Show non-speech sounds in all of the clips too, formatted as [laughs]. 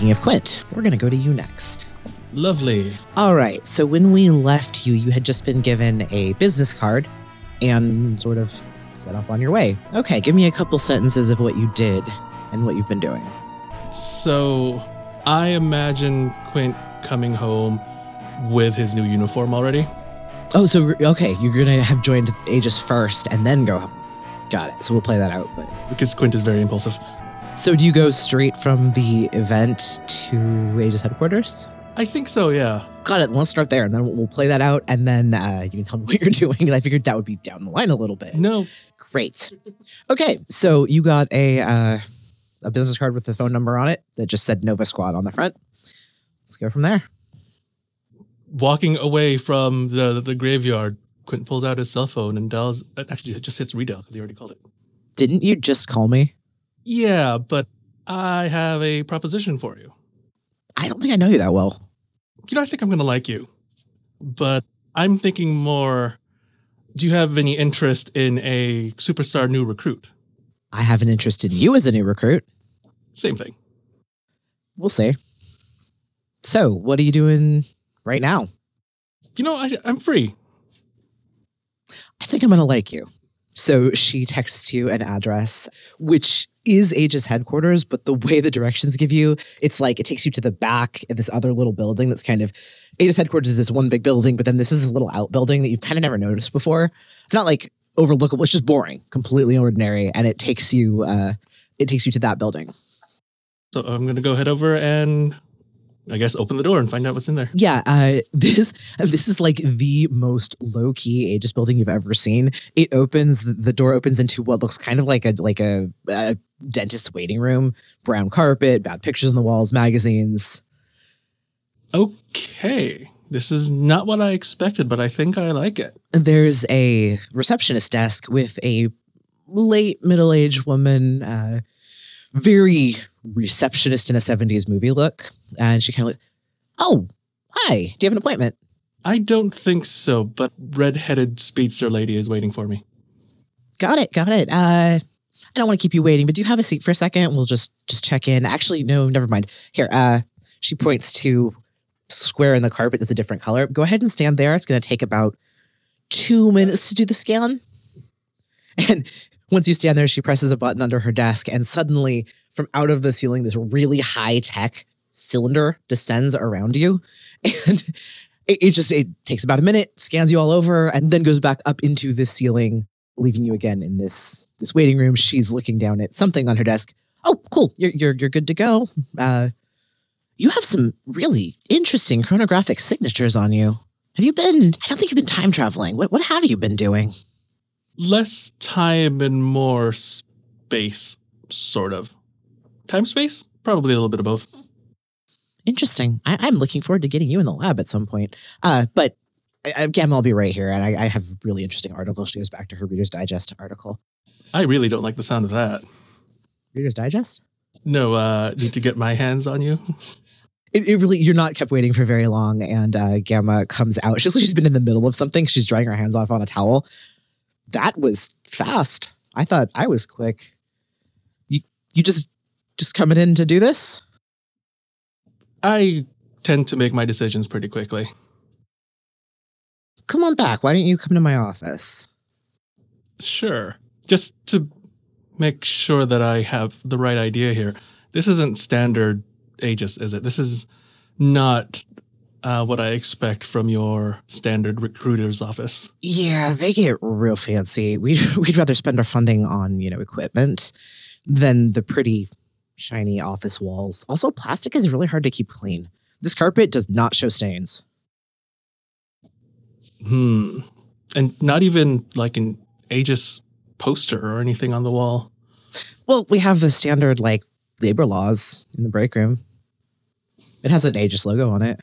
speaking of Quint, we're going to go to you next. Lovely. All right. So when we left you, you had just been given a business card and sort of set off on your way. Okay, give me a couple sentences of what you did and what you've been doing. So, I imagine Quint coming home with his new uniform already. Oh, so okay, you're gonna have joined Aegis first and then go. Got it. So we'll play that out. But because Quint is very impulsive. So do you go straight from the event to Aegis headquarters? I think so. Yeah. Got it. Let's start there, and then we'll play that out, and then uh, you can tell me [laughs] what you're doing. I figured that would be down the line a little bit. No. Great. Okay, so you got a uh, a business card with the phone number on it that just said Nova Squad on the front. Let's go from there. Walking away from the the graveyard, Quint pulls out his cell phone and dials. Actually, it just hits redial because he already called it. Didn't you just call me? Yeah, but I have a proposition for you. I don't think I know you that well. You know, I think I'm going to like you, but I'm thinking more. Do you have any interest in a superstar new recruit? I have an interest in you as a new recruit. Same thing. We'll see. So, what are you doing right now? You know, I, I'm free. I think I'm going to like you. So she texts you an address, which is Aegis headquarters, but the way the directions give you, it's like it takes you to the back of this other little building that's kind of Aegis headquarters is this one big building, but then this is this little outbuilding that you've kind of never noticed before. It's not like overlookable, it's just boring, completely ordinary, and it takes you uh it takes you to that building. So I'm gonna go head over and I guess open the door and find out what's in there. Yeah, uh, [laughs] this this is like the most low key Aegis building you've ever seen. It opens the door opens into what looks kind of like a like a, a dentist waiting room. Brown carpet, bad pictures on the walls, magazines. Okay, this is not what I expected, but I think I like it. There's a receptionist desk with a late middle aged woman. Uh, very receptionist in a 70s movie look. And she kind of like, oh, hi, do you have an appointment? I don't think so, but red-headed speedster lady is waiting for me. Got it, got it. Uh, I don't want to keep you waiting, but do you have a seat for a second? We'll just just check in. Actually, no, never mind. Here, uh, she points to square in the carpet that's a different color. Go ahead and stand there. It's going to take about two minutes to do the scan. And once you stand there, she presses a button under her desk, and suddenly, from out of the ceiling, this really high tech cylinder descends around you. [laughs] And it, it, just it takes about a minute, scans you all over, and then goes back up into the ceiling, leaving you again in this this waiting room. She's looking down at something on her desk. Oh, cool! You're you're you're good to go. Uh, you have some really interesting chronographic signatures on you. Have you been? I don't think you've been time traveling. What what have you been doing? less time and more space, sort of. Time space? Probably a little bit of both. Interesting. I, am looking forward to getting you in the lab at some point. Uh, but I'll be right here, and I, I have really interesting articles. She goes back to her Reader's Digest article. I really don't like the sound of that. Reader's Digest? No, uh, need to get my hands on you. [laughs] It, it, really you're not kept waiting for very long and uh, gamma comes out she's like she's been in the middle of something she's drying her hands off on a towel that was fast. I thought I was quick. You you just just coming in to do this? I tend to make my decisions pretty quickly. Come on back. Why don't you come to my office? Sure. Just to make sure that I have the right idea here. This isn't standard Aegis, is it? This is not uh, what I expect from your standard recruiter's office. Yeah, they get real fancy. We'd, [laughs] we'd rather spend our funding on, you know, equipment than the pretty shiny office walls. Also, plastic is really hard to keep clean. This carpet does not show stains. Hmm. And not even like an Aegis poster or anything on the wall. Well, we have the standard like labor laws in the break room. It has an Aegis logo on it.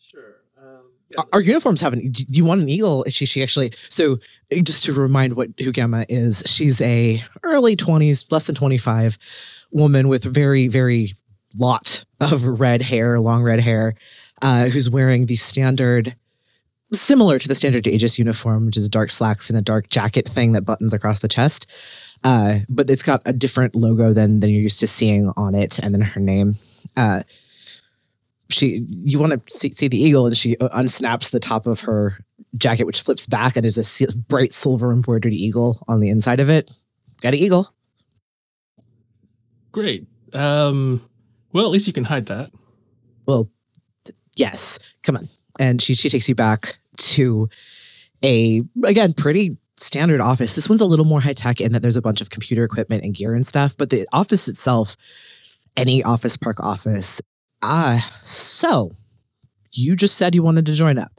Sure. Um our uniforms haven't. Do you want an eagle? She she actually. So just to remind what who Gamma is, she's a early twenties, less than twenty five woman with very very lot of red hair, long red hair, uh, who's wearing the standard. Similar to the standard Aegis uniform, which is dark slacks and a dark jacket thing that buttons across the chest. Uh, but it's got a different logo than than you're used to seeing on it, and then her name. Uh, she, you want to see, see the eagle, and she uh, unsnaps the top of her jacket, which flips back, and there's a bright silver embroidered eagle on the inside of it. Got an eagle. Great. Um, well, at least you can hide that. Well, yes. Come on. And she she takes you back to a again pretty standard office. This one's a little more high tech in that there's a bunch of computer equipment and gear and stuff, but the office itself, any office park office. Ah, so you just said you wanted to join up.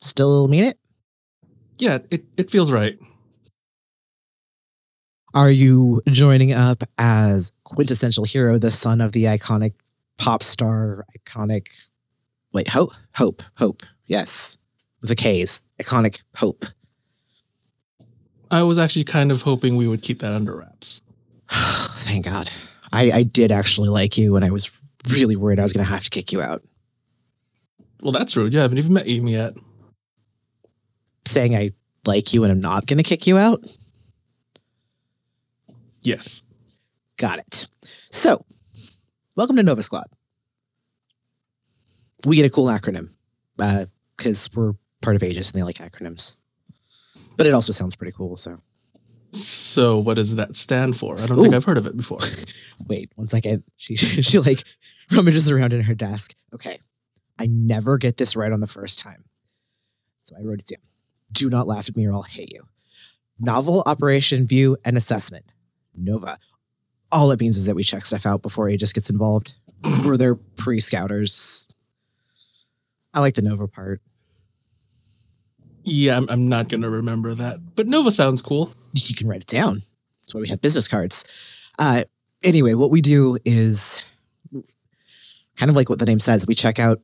Still mean it? Yeah, it, it feels right. Are you joining up as quintessential hero, the son of the iconic pop star, iconic wait, Hope? Hope, Hope, yes. With the K's. Iconic Hope. I was actually kind of hoping we would keep that under wraps. [sighs] Thank God. I, I did actually like you and I was really worried I was gonna have to kick you out. Well, that's rude. You haven't even met him yet. Saying I like you and I'm not gonna kick you out? Yes. Got it. So, welcome to Nova Squad. We get a cool acronym uh, because we're part of Aegis and they like acronyms. But it also sounds pretty cool. So, So, what does that stand for? I don't think I've heard of it before. [laughs] wait one second. She she like [laughs] rummages around in her desk. Okay, I never get this right on the first time, so I wrote it down. Do not laugh at me or I'll hate you. Novel operation view and assessment. Nova. All it means is that we check stuff out before Aegis gets involved. We're their pre-scouters. I like the Nova part. Yeah, I'm, I'm not going to remember that. But Nova sounds cool. you can write it down. That's why we have business cards. Uh, anyway, what we do is kind of like what the name says. We check out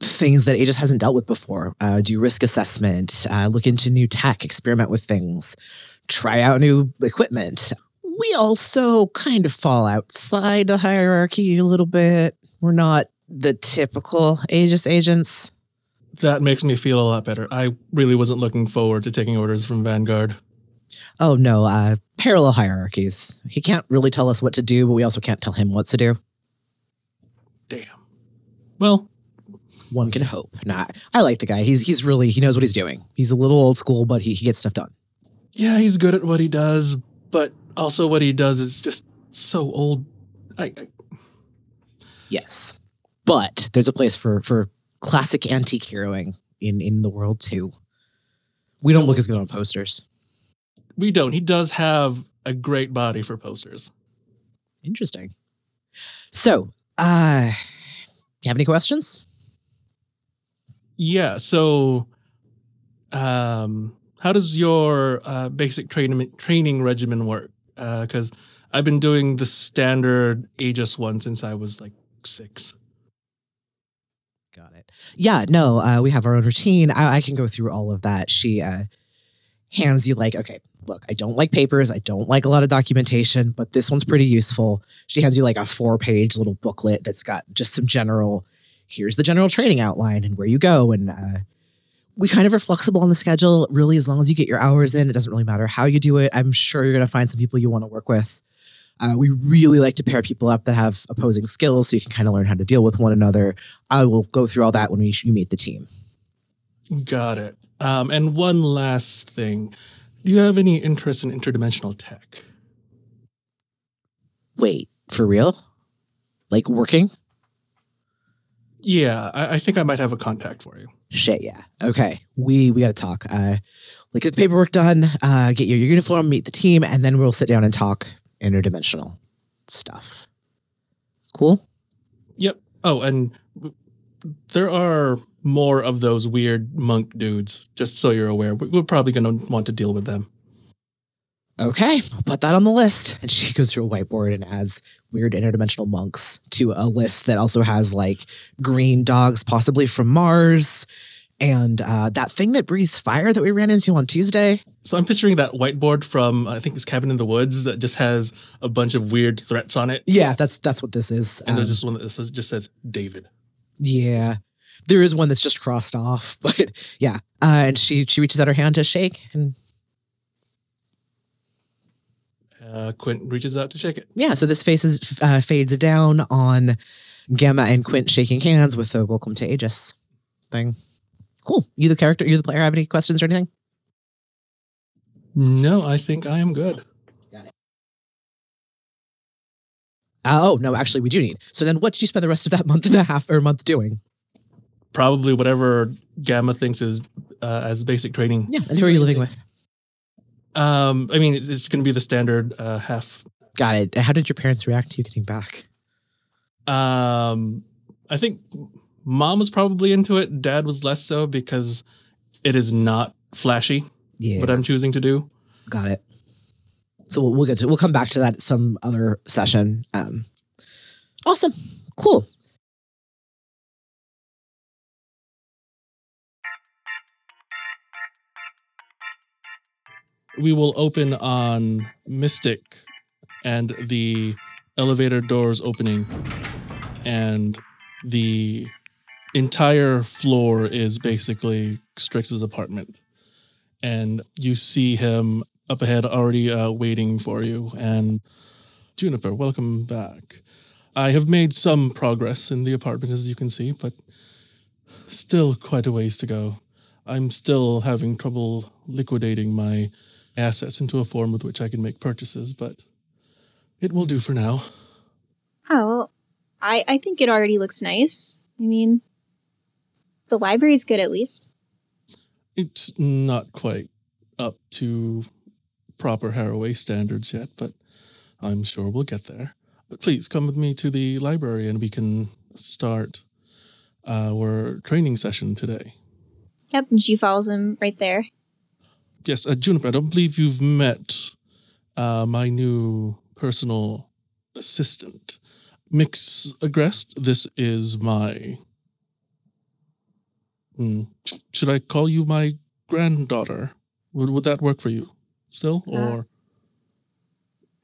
things that Aegis hasn't dealt with before. Uh, do risk assessment. Uh, look into new tech. Experiment with things. Try out new equipment. We also kind of fall outside the hierarchy a little bit. We're not the typical Aegis agents. That makes me feel a lot better. I really wasn't looking forward to taking orders from Vanguard. Oh no, uh, parallel hierarchies. He can't really tell us what to do, but we also can't tell him what to do. Damn. Well, One can hope. Nah, I like the guy. He's he's really he knows what he's doing. He's a little old school, but he, he gets stuff done. yeah, he's good at what he does, but also what he does is just so old. I, I Yes, but there's a place for for classic antique heroing in in the world too. We don't look as good on posters. we don't. He does have a great body for posters. Interesting. So, uh, you have any questions? Yeah. So, um, how does your uh, basic training training regimen work? Because I've been doing the standard Aegis one since I was like six. Yeah, no, uh, we have our own routine. I, I can go through all of that. She uh, hands you like, okay, look, I don't like papers. I don't like a lot of documentation, but this one's pretty useful. She hands you like a four-page little booklet that's got just some general. Here's the general training outline and where you go, and uh, we kind of are flexible on the schedule. Really, as long as you get your hours in, it doesn't really matter how you do it. I'm sure you're going to find some people you want to work with. Uh, we really like to pair people up that have opposing skills so you can kind of learn how to deal with one another. I will go through all that when we you meet the team. Got it. Um, and one last thing. Do you have any interest in interdimensional tech? Wait, for real? Like working? Yeah, I, I think I might have a contact for you. Shit, yeah. Okay, we we got to talk. Uh, like get the paperwork done, uh, get your uniform, meet the team, and then we'll sit down and talk interdimensional stuff. Cool. Yep. Oh, and there are more of those weird monk dudes, just so you're aware. We- We're probably going to want to deal with them. Okay, I'll put that on the list. And she goes through a whiteboard and adds weird interdimensional monks to a list that also has like green dogs, possibly from Mars, and uh, that thing that breathes fire that we ran into on Tuesday. So I'm picturing that whiteboard from, I think it's Cabin in the Woods that just has a bunch of weird threats on it. Yeah, that's that's what this is. And there's Um, just one that says, just says David. Yeah. There is one that's just crossed off, [laughs] but yeah. Uh, and she she reaches out her hand to shake and Uh, Quint reaches out to shake it. Yeah, so this faces uh, fades down on Gamma and Quint shaking hands with the welcome to Aegis thing. Cool. You the character, you the player have any questions or anything? No, I think I am good. Got it. Uh, oh, no, actually we do need. So then what did you spend the rest of that [laughs] month and a half or month doing? Probably whatever Gamma thinks is uh, as basic training. Yeah, and who are you living with? Um, I mean, it's, it's going to be the standard uh, half. Got it. How did your parents react to you getting back? Um, I think mom was probably into it. Dad was less so because it is not flashy Yeah. what I'm choosing to do. Got it. So we'll, we'll get to we'll come back to that some other session. Um, awesome, cool. we will open on Mystic and the elevator doors opening, and the entire floor is basically Strix's apartment. And you see him up ahead already uh, waiting for you. And Juniper, welcome back. I have made some progress in the apartment, as you can see, but still quite a ways to go. I'm still having trouble liquidating my assets into a form with which I can make purchases, but it will do for now. Oh, well, I I think it already looks nice. I mean, the library's good at least. It's not quite up to proper Haraway standards yet, but I'm sure we'll get there. But please come with me to the library and we can start our training session today. Yep, and she follows him right there. Yes, uh, Juniper, I don't believe you've met uh, my new personal assistant, Mix Agrest. This is my. Hmm, sh- should I call you my granddaughter? Would would that work for you still, Uh, or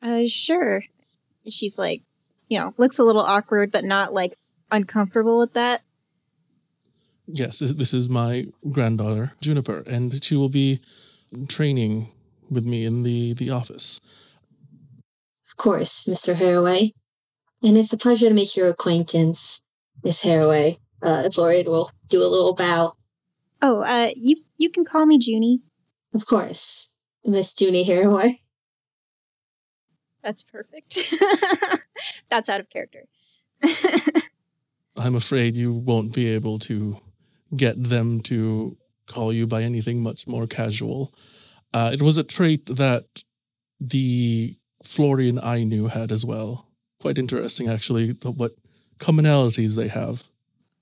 Uh, sure. She's like, you know, looks a little awkward, but not like uncomfortable with that. yes? This this is my granddaughter, Juniper, and she will be training with me in the the office. Of course, Mr. Haraway. And it's a pleasure to make your acquaintance, Miss Haraway. Uh, Florian will do a little bow. Oh, uh, you you can call me Junie. Of course, Miss Junie Haraway. That's perfect. [laughs] That's out of character. [laughs] I'm afraid you won't be able to get them to call you by anything much more casual. Uh, it was a trait that the Florian I knew had as well. Quite interesting, actually, what commonalities they have.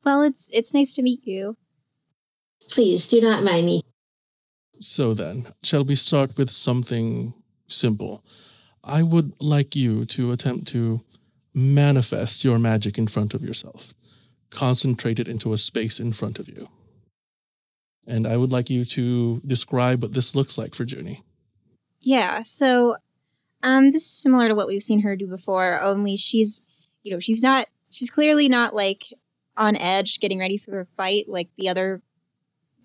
Well, it's it's nice to meet you. Please do not mind me. So then, shall we start with something simple? I would like you to attempt to manifest your magic in front of yourself. Concentrate it into a space in front of you. And I would like you to describe what this looks like for Junie. Yeah, so um this is similar to what we've seen her do before, only she's you know, she's not she's clearly not like on edge getting ready for a fight like the other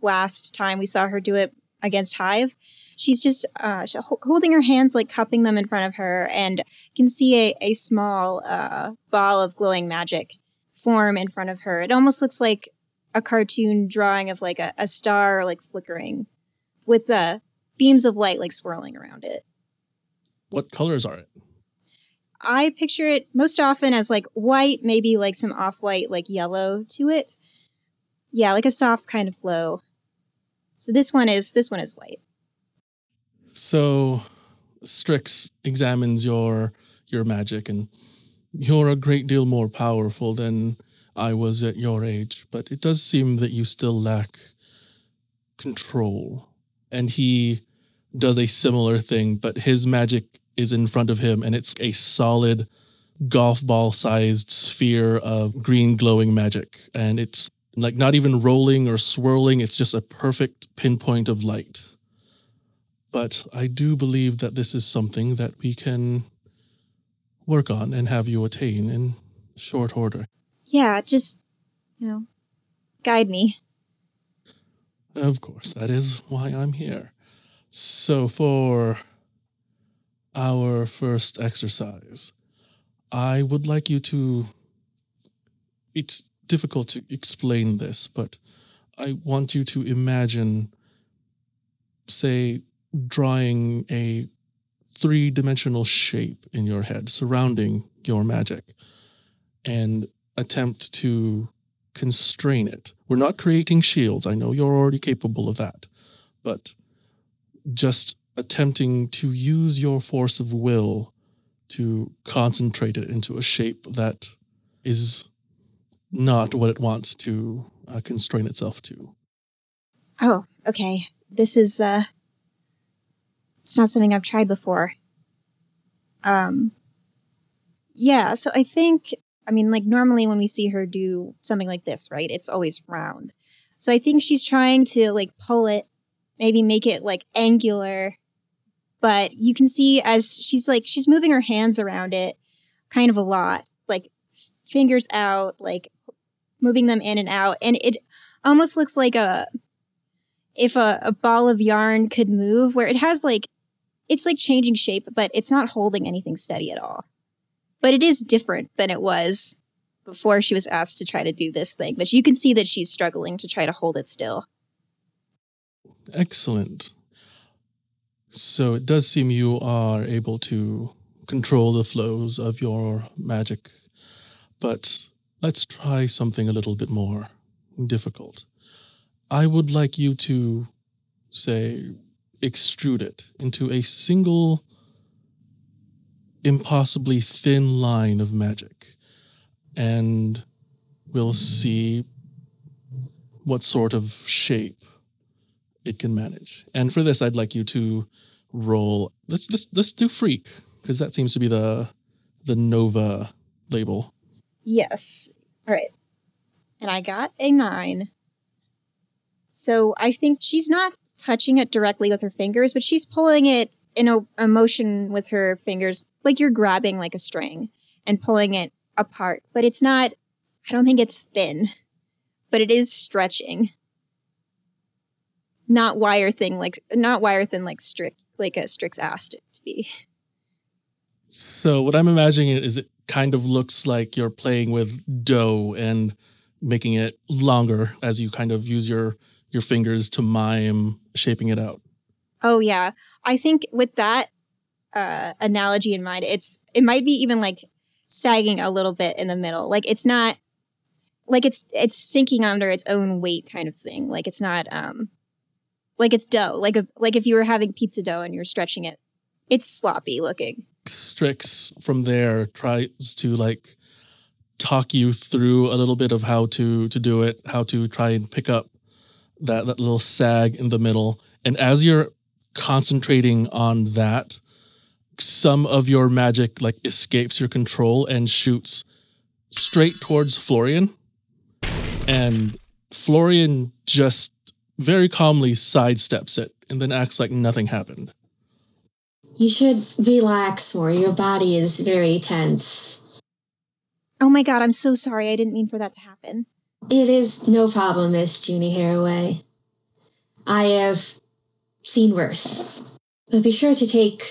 last time we saw her do it against Hive. She's just uh holding her hands like cupping them in front of her and can see a, a small uh ball of glowing magic form in front of her. It almost looks like a cartoon drawing of like a, a star like flickering with uh beams of light like swirling around it. What colors are it? I picture it most often as like white, maybe like some off white, like yellow to it. Yeah, like a soft kind of glow. So this one is this one is white. So Strix examines your your magic and you're a great deal more powerful than I was at your age, but it does seem that you still lack control. And he does a similar thing, but his magic is in front of him and it's a solid golf ball sized sphere of green glowing magic. And it's like not even rolling or swirling, it's just a perfect pinpoint of light. But I do believe that this is something that we can work on and have you attain in short order. Yeah, just you know, guide me. Of course, that is why I'm here. So, for our first exercise, I would like you to. It's difficult to explain this, but I want you to imagine, say, drawing a three dimensional shape in your head surrounding your magic and attempt to constrain it. We're not creating shields. I know you're already capable of that, but just attempting to use your force of will to concentrate it into a shape that is not what it wants to uh, constrain itself to. Oh, okay. This is uh it's not something I've tried before. Um yeah, so I think I mean like normally when we see her do something like this, right? It's always round. So I think she's trying to like pull it, maybe make it like angular. But you can see as she's like she's moving her hands around it kind of a lot, like fingers out, like moving them in and out and it almost looks like a if a, a ball of yarn could move where it has like it's like changing shape but it's not holding anything steady at all but it is different than it was before she was asked to try to do this thing but you can see that she's struggling to try to hold it still Excellent. So it does seem you are able to control the flows of your magic, but let's try something a little bit more difficult. I would like you to, say, extrude it into a single, impossibly thin line of magic, and we'll see what sort of shape it can manage. And for this, I'd like you to roll. Let's let's let's do freak because that seems to be the the Nova label. yes all right and i got a nine so i think she's not touching it directly with her fingers but she's pulling it in a, a motion with her fingers like you're grabbing like a string and pulling it apart but it's not i don't think it's thin but it is stretching not wire thing like not wire thin like strict like a strix asked it to be So what I'm imagining is it kind of looks like you're playing with dough and making it longer as you kind of use your your fingers to mime shaping it out. Oh yeah. I think with that uh analogy in mind, it's it might be even like sagging a little bit in the middle. Like it's not like it's it's sinking under its own weight kind of thing. Like it's not um like it's dough. Like a like if you were having pizza dough and you're stretching it. It's sloppy looking. Strix from there tries to like talk you through a little bit of how to to do it, how to try and pick up that that little sag in the middle. And as you're concentrating on that, some of your magic like escapes your control and shoots straight towards Florian. And Florian just very calmly sidesteps it and then acts like nothing happened. You should relax more. Your body is very tense. Oh my god, I'm so sorry. I didn't mean for that to happen. It is no problem, Miss Junie Haraway. I have seen worse. But be sure to take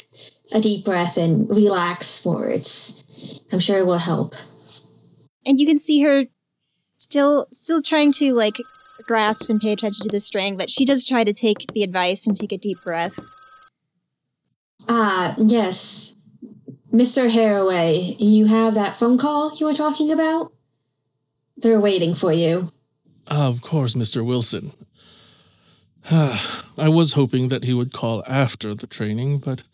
a deep breath and relax more. It's I'm sure it will help. And you can see her still still trying to like grasp and pay attention to the string, but she does try to take the advice and take a deep breath. Ah, yes. Mr. Haraway, you have that phone call you were talking about? They're waiting for you. Of course, Mr. Wilson. I was hoping that he would call after the training, but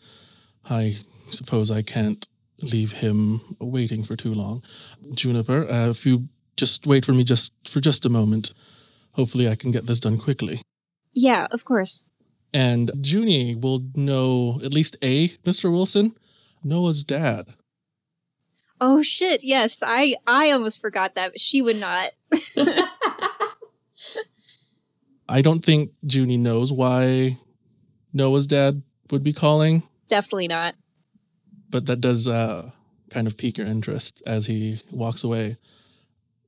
I suppose I can't leave him waiting for too long. Juniper, uh, if you just wait for me just for just a moment, hopefully I can get this done quickly. Yeah, of course. And Junie will know at least A, Mr. Wilson, Noah's dad. Oh shit, yes. I I almost forgot that, but she would not. [laughs] I don't think Junie knows why Noah's dad would be calling, Definitely not. but that does uh, kind of pique your interest as he walks away,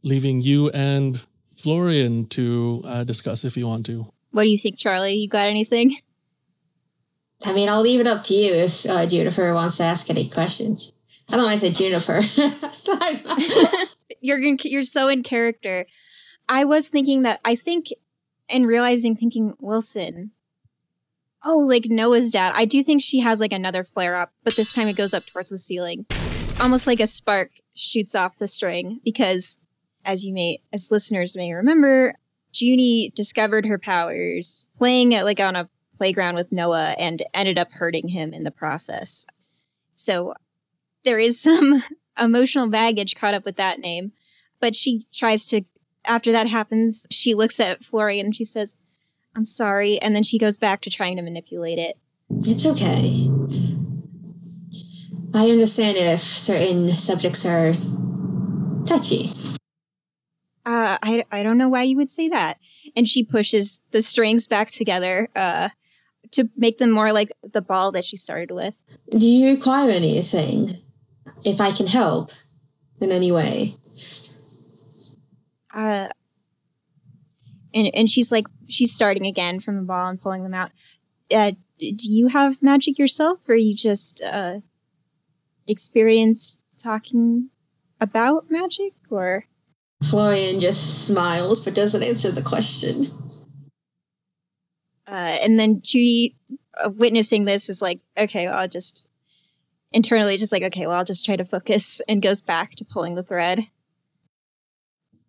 leaving you and Florian to uh, discuss if you want to. What do you think, Charlie? You got anything? I mean, I'll leave it up to you if uh, Juniper wants to ask any questions. I don't know why I said Juniper. [laughs] you're in- you're so in character. I was thinking that I think and realizing thinking Wilson. Oh, like Noah's dad. I do think she has like another flare up, but this time it goes up towards the ceiling. Almost like a spark shoots off the string because as you may as listeners may remember, Junie discovered her powers playing at like on a playground with Noah and ended up hurting him in the process. So there is some [laughs] emotional baggage caught up with that name. But she tries to, after that happens, she looks at Florian and she says, I'm sorry. And then she goes back to trying to manipulate it. it's okay. I understand if certain subjects are touchy. Uh, I, I don't know why you would say that. And she pushes the strings back together uh, to make them more like the ball that she started with. Do you require anything? If I can help in any way. Uh, and, and she's like, she's starting again from the ball and pulling them out. Uh, do you have magic yourself or you just uh, experience talking about magic or Florian just smiles but doesn't answer the question. uh, and then Junie uh, witnessing this is like, okay, well, I'll just internally just like, okay, well, I'll just try to focus and goes back to pulling the thread.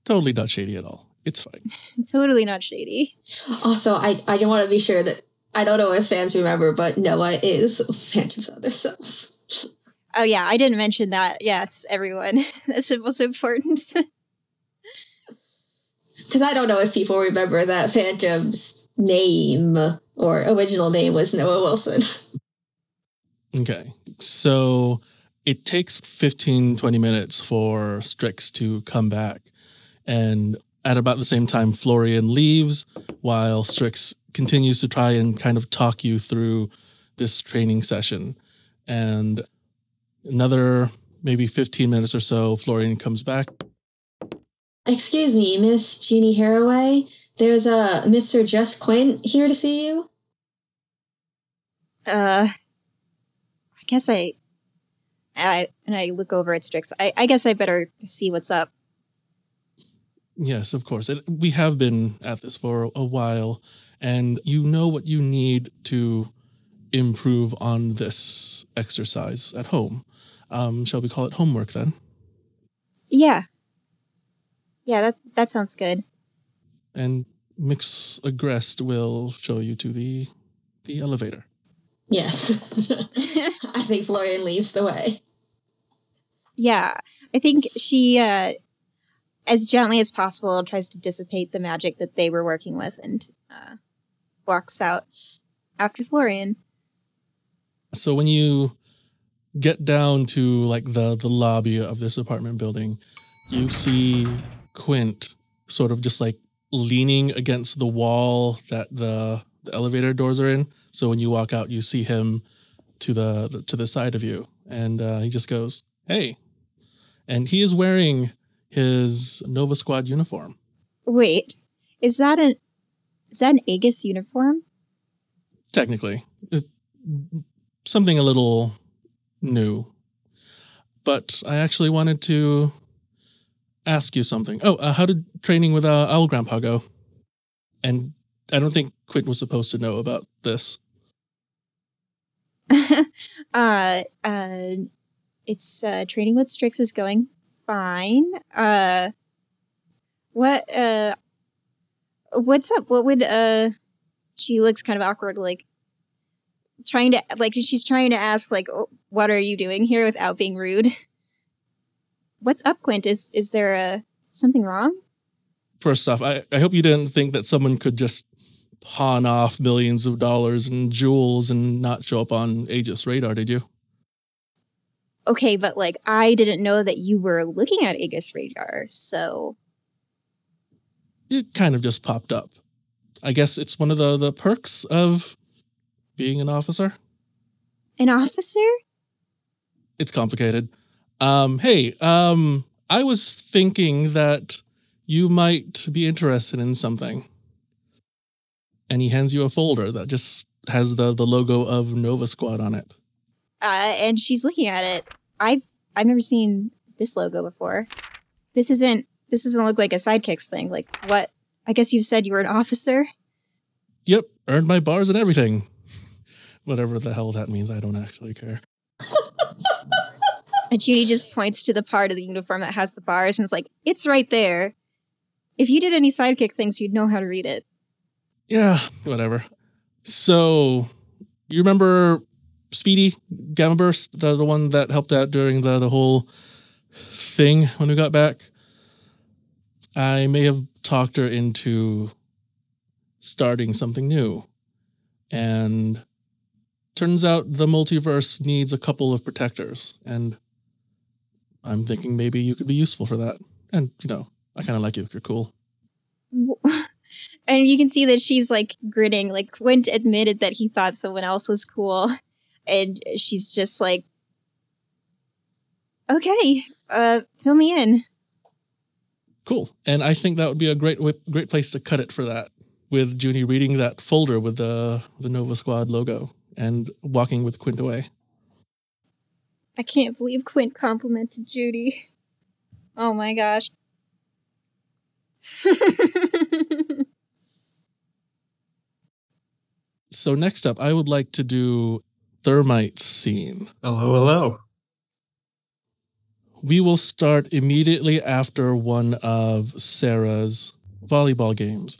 Totally not shady at all. It's fine. [laughs] totally not shady. Also, I, I don't want to be sure that I don't know if fans remember, but Noah is Phantom's other self. Oh yeah, I didn't mention that. Yes, everyone, [laughs] that's most important. [laughs] Because I don't know if people remember that Phantom's name or original name was Noah Wilson. [laughs] Okay. So it takes 15, 20 minutes for Strix to come back. And at about the same time, Florian leaves while Strix continues to try and kind of talk you through this training session. And another maybe 15 minutes or so, Florian comes back. Excuse me, Miss Junie Haraway. There's a Mr. Just Quint here to see you. uh, I guess I, I and I look over at Strix. I, I guess I better see what's up. Yes, of course. And we have been at this for a while, and you know what you need to improve on this exercise at home. Um, shall we call it homework then? Yeah, yeah, that that sounds good. And Mix Agrest will show you to the the elevator. Yes. [laughs] I think Florian leads the way. Yeah, I think she, uh, as gently as possible, tries to dissipate the magic that they were working with and uh, walks out after Florian. So when you get down to like the the lobby of this apartment building, you see Quint sort of just like leaning against the wall that the, the elevator doors are in. So when you walk out, you see him to the, the to the side of you, and uh, he just goes, "Hey," and he is wearing his Nova Squad uniform. Wait, is that an is that an Aegis uniform? technically It's something a little new but i actually wanted to ask you something oh uh, how did training with uh, owl grandpa go and i don't think quint was supposed to know about this [laughs] uh, uh, it's uh, training with Strix is going fine. Uh, what uh, what's up? What would uh? She looks kind of awkward, like trying to like she's trying to ask like, oh, what are you doing here without being rude. [laughs] What's up, Quint? Is is there a something wrong? first off I, I hope you didn't think that someone could just pawn off millions of dollars and jewels and not show up on aegis radar did you Okay, but like I didn't know that you were looking at Aegis radar, so it kind of just popped up i guess it's one of the the perks of being an officer an officer. it's complicated. Um, hey, um, I was thinking that you might be interested in something. and he hands you a folder that just has the the logo of Nova Squad on it. Uh, and she's looking at it. I've I've never seen this logo before. This isn't this doesn't look like a sidekicks thing. Like what? I guess you said you were an officer. Yep, earned my bars and everything. [laughs] Whatever the hell that means, I don't actually care. And Junie just points to the part of the uniform that has the bars and is like, "It's right there." If you did any sidekick things, you'd know how to read it. Yeah, whatever. So, you remember Speedy Gamma Burst, the, the one that helped out during the, the whole thing when we got back? I may have talked her into starting something new. And turns out the multiverse needs a couple of protectors. And I'm thinking maybe you could be useful for that. And, you know, I kind of like you. You're cool. [laughs] and you can see that she's like grinning. Like Quint admitted that he thought someone else was cool, and she's just like, "Okay, uh, fill me in." Cool. And I think that would be a great great place to cut it for that, with Junie reading that folder with the the Nova Squad logo and walking with Quint away. I can't believe Quint complimented Junie. [laughs] Oh my gosh. [laughs] So next up, I would like to do thermite scene. Hello, hello. We will start immediately after one of Sarah's volleyball games,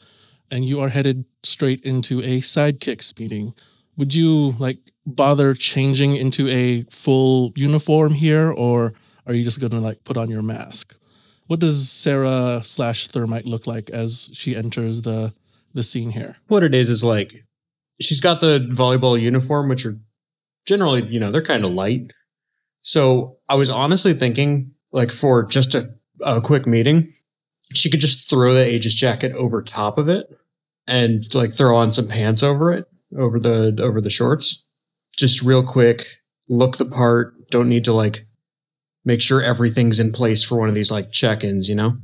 and you are headed straight into a sidekicks meeting. Would you like bother changing into a full uniform here, or are you just going to like put on your mask? What does Sarah slash Thermite look like as she enters the the scene here? What it is is like she's got the volleyball uniform, which are generally, you know, they're kind of light. So I was honestly thinking, like, for just a, a quick meeting, she could just throw the Aegis jacket over top of it and like throw on some pants over it, over the over the shorts. Just real quick, look the part. Don't need to like make sure everything's in place for one of these like check-ins, you know?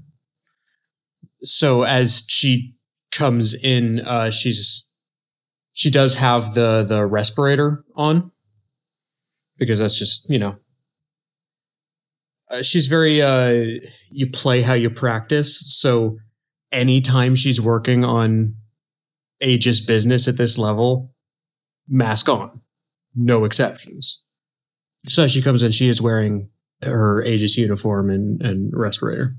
So as she comes in, uh, she's she does have the the respirator on because that's just you know uh, she's very uh you play how you practice so anytime she's working on aegis business at this level mask on no exceptions so she comes in she is wearing her aegis uniform and and respirator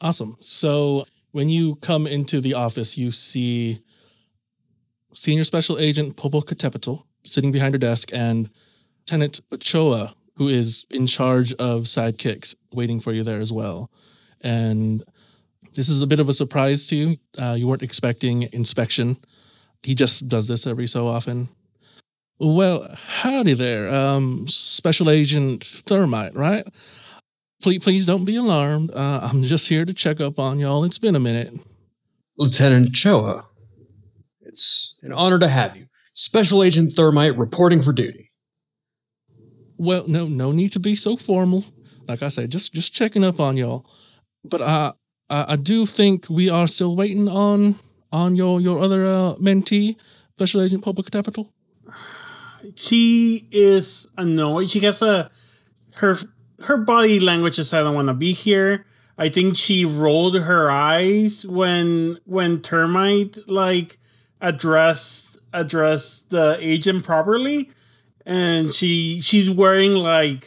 Awesome. So when you come into the office, you see Senior Special Agent Popocatepetl sitting behind her desk and Lieutenant Ochoa, who is in charge of sidekicks, waiting for you there as well. And this is a bit of a surprise to you. Uh, you weren't expecting inspection. He just does this every so often. Well, howdy there, um, Special Agent Thermite, right? Please, please don't be alarmed. Uh, I'm just here to check up on y'all. It's been a minute. lieutenant Ochoa it's an honor to have you special agent thermite reporting for duty Well, no, no need to be so formal. Like I said, just just checking up on y'all. But I, I, I do think we are still waiting on on your your other uh, mentee, Special Agent Popocatepetl. She is annoyed. She gets a her her body language is I don't want to be here. I think she rolled her eyes when when Thermite like addressed addressed the agent properly, and she she's wearing like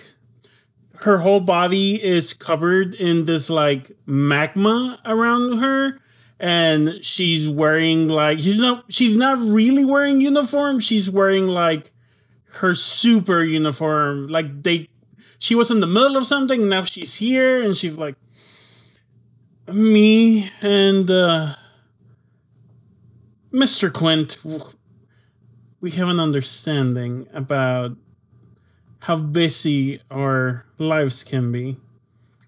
her whole body is covered in this like magma around her and she's wearing like she's not she's not really wearing uniform she's wearing like her super uniform like they she was in the middle of something now she's here and she's like me and uh mr quint. We have an understanding about how busy our lives can be.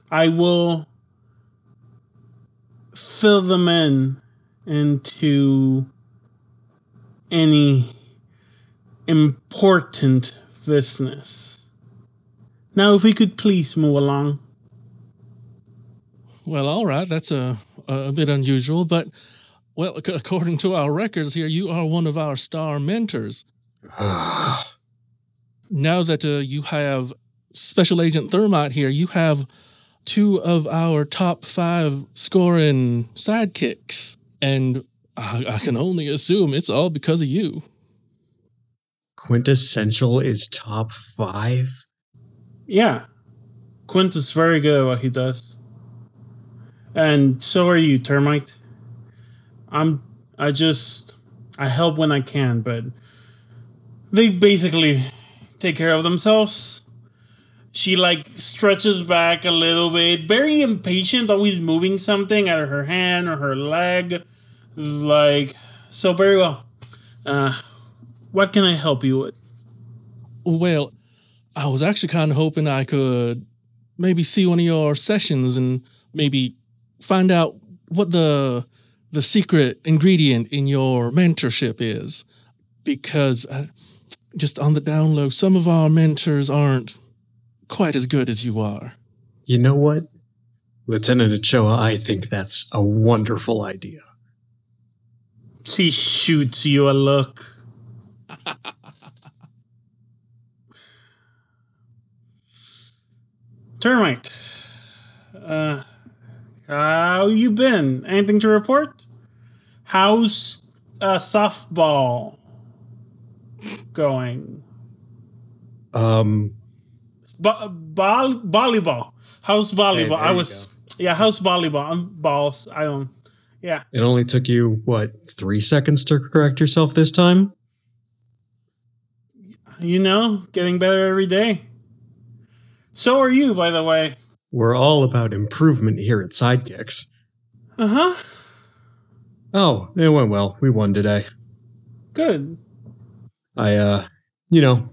I will fill them in into any important business. Now, if we could please move along. Well, all right, that's a a bit unusual, but Well, ac- according to our records here, you are one of our star mentors. [sighs] Now that uh, you have Special Agent Thermite here, you have two of our top five scoring sidekicks. And I, I can only assume it's all because of you. Quintessential is top five. Yeah. Quint is very good at what he does. And so are you, Termite. I'm I just I help when I can, but they basically take care of themselves. She like stretches back a little bit, very impatient, always moving something, either her hand or her leg. Like so very well. Uh what can I help you with? Well, I was actually kind of hoping I could maybe see one of your sessions and maybe find out what the the secret ingredient in your mentorship is because uh, just on the down low some of our mentors aren't quite as good as you are You know what? Lieutenant Ochoa, I think that's a wonderful idea. She shoots you a look. [laughs] Termite. Uh, how you been? Anything to report? How's uh, softball going? Um, Bo- vol- volleyball. How's volleyball? I was yeah. How's volleyball? I'm balls. I don't. Yeah. it only took you, what, three seconds to correct yourself this time? You know, getting better every day. So are you, by the way. We're all about improvement here at Sidekicks. Uh huh. Oh, it went well. We won today. Good. I, uh, you know,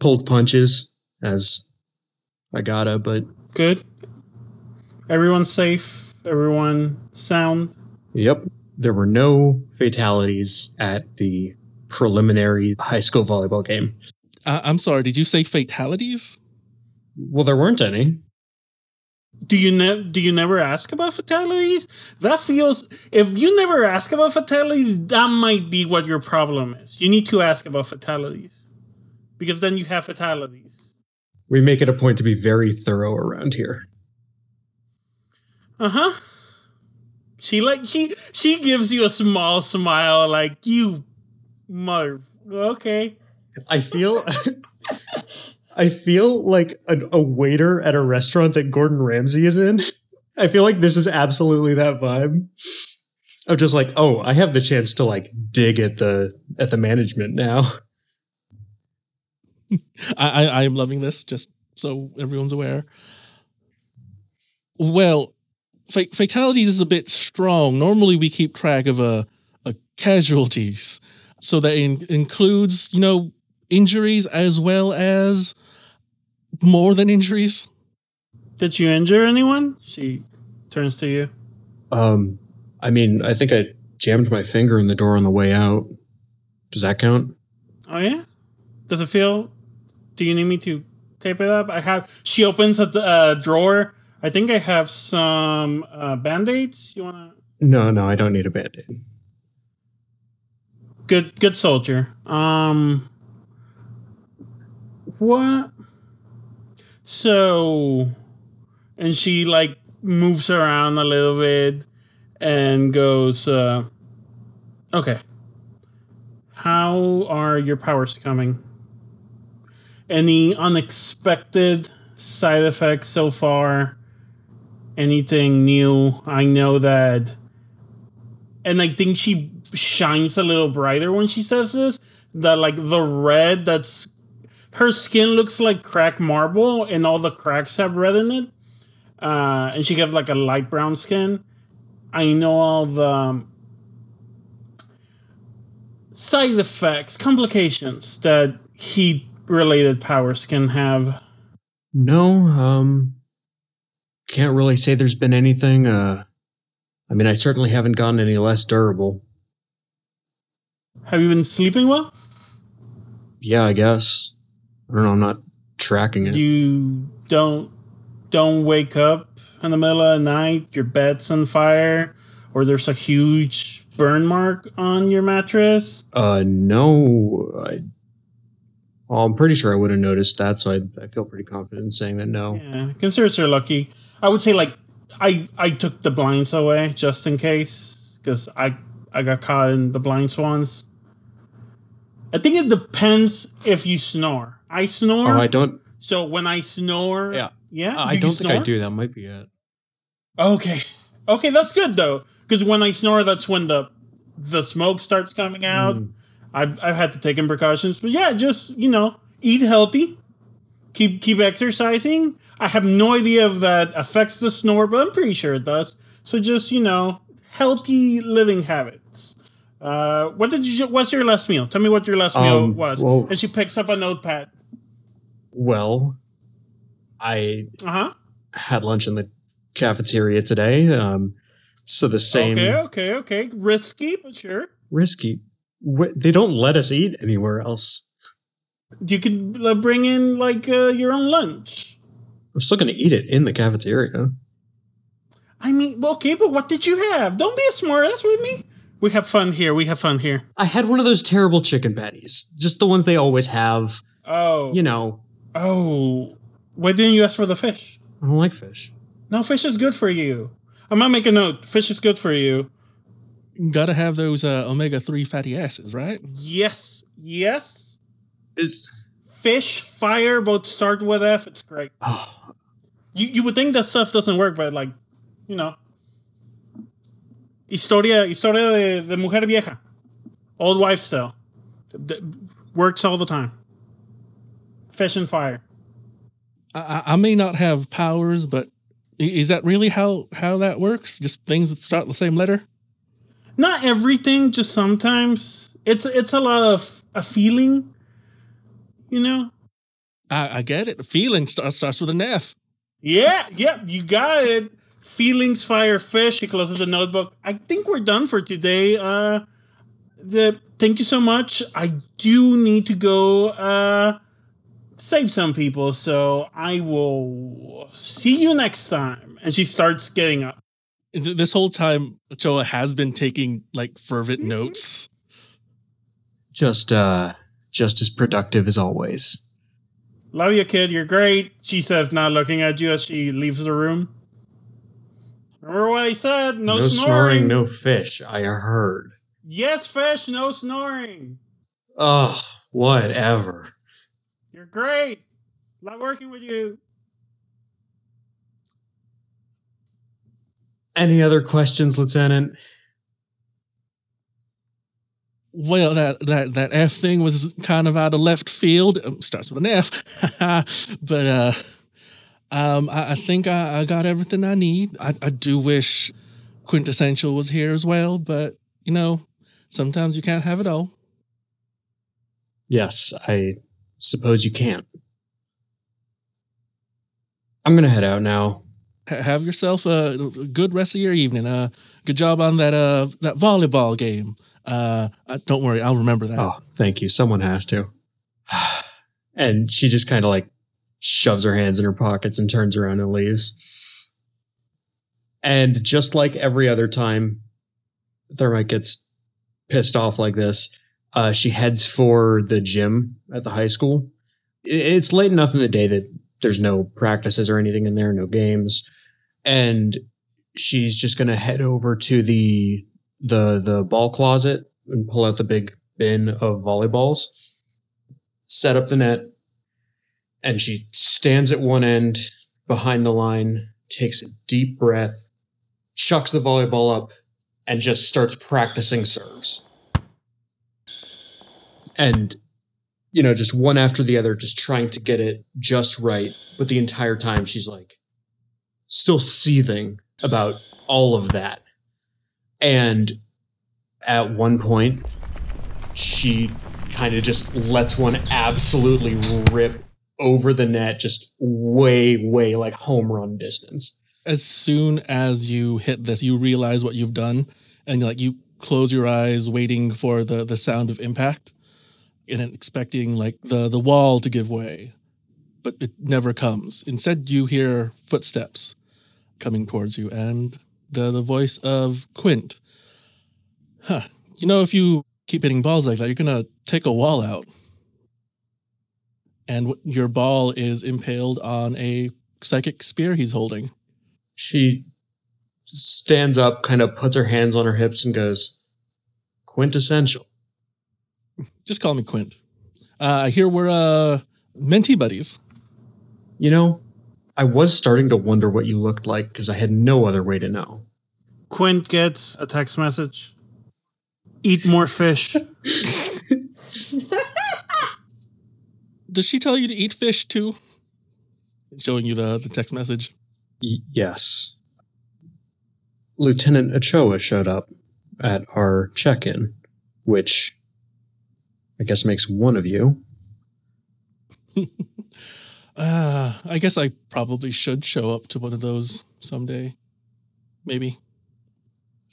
pulled punches as I gotta, but Good. Everyone's safe. Everyone sound. yep, there were no fatalities at the preliminary high school volleyball game. I- i'm sorry did you say fatalities Well, there weren't any. Do you ne- do you never ask about fatalities? That feels if you never ask about fatalities, that might be what your problem is. You need to ask about fatalities. Because then you have fatalities. We make it a point to be very thorough around here. Uh-huh. She like she she gives you a small smile like you mother okay. I feel [laughs] I feel like a, a waiter at a restaurant that Gordon Ramsay is in. I feel like this is absolutely that vibe. I'm just like, oh, I have the chance to like dig at the at the management now. [laughs] I, I, I am loving this, just so everyone's aware. Well, fa- fatalities is a bit strong. Normally, we keep track of uh, uh, casualties, so that in- includes, you know, injuries as well as more than injuries. Did you injure anyone? She turns to you. Um, I mean, I think I jammed my finger in the door on the way out. Does that count? Oh yeah. Does it feel? Do you need me to tape it up? I have. She opens a uh, drawer. I think I have some uh, band aids. You wanna? No, no, I don't need a band-aid. Good, good soldier. Um, what? So, and she like moves around a little bit and goes, uh, "Okay, how are your powers coming? Any unexpected side effects so far? Anything new? I know that." and I think she shines a little brighter when she says this. That like the red that's her skin looks like cracked marble, and all the cracks have red in it. Uh, and she has like a light brown skin. I know all the um, side effects, complications that heat related powers can have. No, um, can't really say there's been anything. Uh, I mean, I certainly haven't gotten any less durable. Have you been sleeping well? Yeah, I guess. I don't know. I'm not tracking it. You don't don't wake up in the middle of the night, your bed's on fire, or there's a huge burn mark on your mattress? Uh, no. I, well, I'm pretty sure I would have noticed that, so I, I feel pretty confident in saying that no. Yeah, consider her lucky. I would say like I I took the blinds away just in case because I I got caught in the blinds once. I think it depends if you snore. I snore. Oh, I don't. so when I snore, Yeah. yeah, I don't think I do. That might be it. Okay, okay, that's good though because when I snore, that's when the the smoke starts coming out. Mm. I've I've had to take in precautions, but yeah, just you know, eat healthy, keep keep exercising. I have no idea if that affects the snore, but I'm pretty sure it does. So just you know, healthy living habits. Uh, what did you? What's your last meal? Tell me what your last meal Um, was. well- and she picks up a notepad. Well, I Uh huh. had lunch in the cafeteria today. Um, so the same Okay, okay, okay. Risky, but sure. risky. They don't let us eat anywhere else. You could uh, bring in like uh, your own lunch. I'm still going to eat it in the cafeteria. I mean, okay, but what did you have? Don't be a smartass with me. We have fun here. We have fun here. I had one of those terrible chicken patties, just the ones they always have. Oh, You know, oh. Why didn't you ask for the fish? I don't like fish. No, fish is good for you. I'm gonna make a note. Fish is good for you. Gotta have those uh, omega 3 fatty acids, right? Yes, yes. It's Fish, fire, both start with F. It's great. [sighs] You you would think that stuff doesn't work, but like, you know. Historia, historia de, de mujer vieja, old wives tale, works all the time. Fish and fire. I, I- I may not have powers, but is that really how, how that works? Just things that start the same letter? Not everything, just sometimes. It's it's a lot of a feeling, you know. I, I get it. Feeling starts, starts with an F. Yeah, yeah, you got it. Feelings, fire, fish. He closes the notebook. I think we're done for today. Uh, the thank you so much. I do need to go uh save some people, so I will see you next time. And she starts getting up. This whole time, Ochoa has been taking like fervent notes. just uh, just as productive as always. Love you, kid. You're great. She says, not looking at you as she leaves the room. Remember what I said? No, snoring. no fish. I heard. Yes, fish. No snoring. Oh, whatever. You're great. Love working with you. Any other questions, Lieutenant? Well, that, that, that F thing was kind of out of left field. Um, starts with an F. [laughs] but uh, um, I, I think I, I got everything I need. I, I do wish Quintessential was here as well, but you know, sometimes you can't have it all. Yes, I suppose you can't. I'm gonna head out now. Ha- have yourself a good rest of your evening. Uh, good job on that uh that volleyball game. Uh, don't worry, I'll remember that. Oh, thank you. Someone has to. [sighs] and she just kind of like shoves her hands in her pockets and turns around and leaves. And just like every other time Thermite gets pissed off like this, uh, she heads for the gym at the high school. It's late enough in the day that there's no practices or anything in there, no games. And she's just gonna head over to the the the ball closet and pull out the big bin of volleyballs, set up the net, and she stands at one end behind the line, takes a deep breath, chucks the volleyball up, and just starts practicing serves. And you know, just one after the other, just trying to get it just right. But the entire time she's like still seething about all of that. And at one point, she kind of just lets one absolutely rip over the net, just way, way like home run distance. As soon as you hit this, you realize what you've done, and like you close your eyes, waiting for the the sound of impact, and expecting like the the wall to give way, but it never comes. Instead, you hear footsteps coming towards you, and the the voice of Quint. Huh. You know, if you keep hitting balls like that, you're to take a wall out. And your ball is impaled on a psychic spear he's holding. She stands up, kind of puts her hands on her hips, and goes, "Quintessential." Just call me Quint. Uh, I hear we're uh, mentee buddies. You know, I was starting to wonder what you looked like because I had no other way to know. Quint gets a text message. Eat more fish. [laughs] Does she tell you to eat fish too? Showing you the, the text message. Y- yes. Lieutenant Ochoa showed up at our check in, which I guess makes one of you. [laughs] Uh, I guess I probably should show up to one of those someday. Maybe.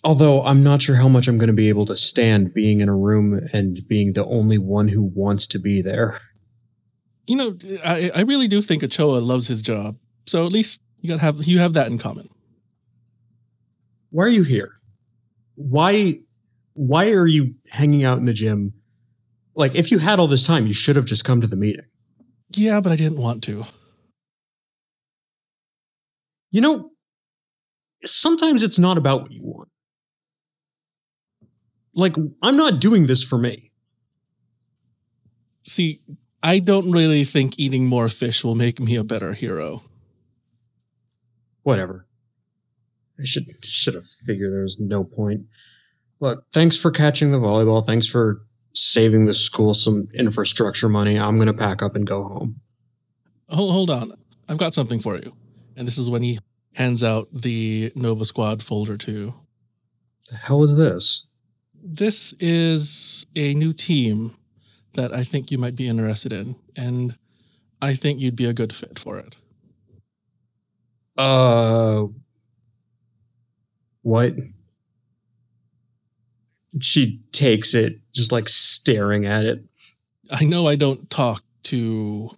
Although I'm not sure how much I'm going to be able to stand being in a room and being the only one who wants to be there. You know, I, I really do think Ochoa loves his job. So at least you gotta have you have that in common. Why are you here? Why why are you hanging out in the gym? Like if you had all this time, you should have just come to the meeting. Yeah, but I didn't want to. You know, sometimes it's not about what you want. Like I'm not doing this for me. See, I don't really think eating more fish will make me a better hero. Whatever. I should should have figured there was no point. Look, thanks for catching the volleyball. Thanks for saving the school some infrastructure money. I'm gonna pack up and go home. Hold, hold on. I've got something for you. And this is when he hands out the Nova Squad folder to. The hell is this? This is a new team that I think you might be interested in. And I think you'd be a good fit for it. Uh, what? She takes it, just like staring at it. I know I don't talk to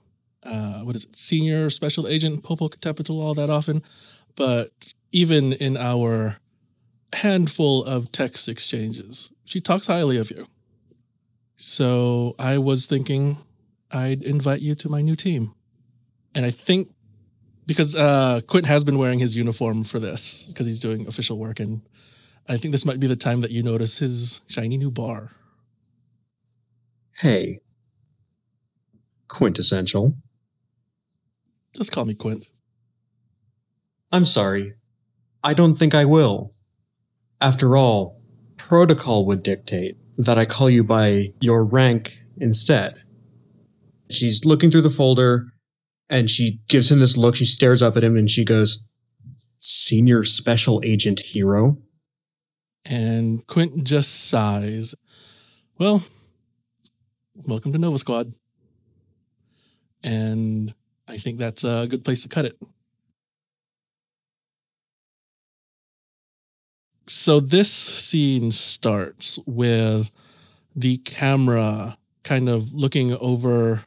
uh, what is it, senior special agent Popocatepetl all that often, but even in our handful of text exchanges, she talks highly of you. So I was thinking I'd invite you to my new team. And I think because uh, Quint has been wearing his uniform for this because he's doing official work, and I think this might be the time that you notice his shiny new bar. Hey, quintessential. Just call me Quint. I'm sorry. I don't think I will. After all, protocol would dictate that I call you by your rank instead. She's looking through the folder and she gives him this look. She stares up at him and she goes, Senior Special Agent Hero? And Quint just sighs. Well, welcome to Nova Squad. And I think that's a good place to cut it. So this scene starts with the camera kind of looking over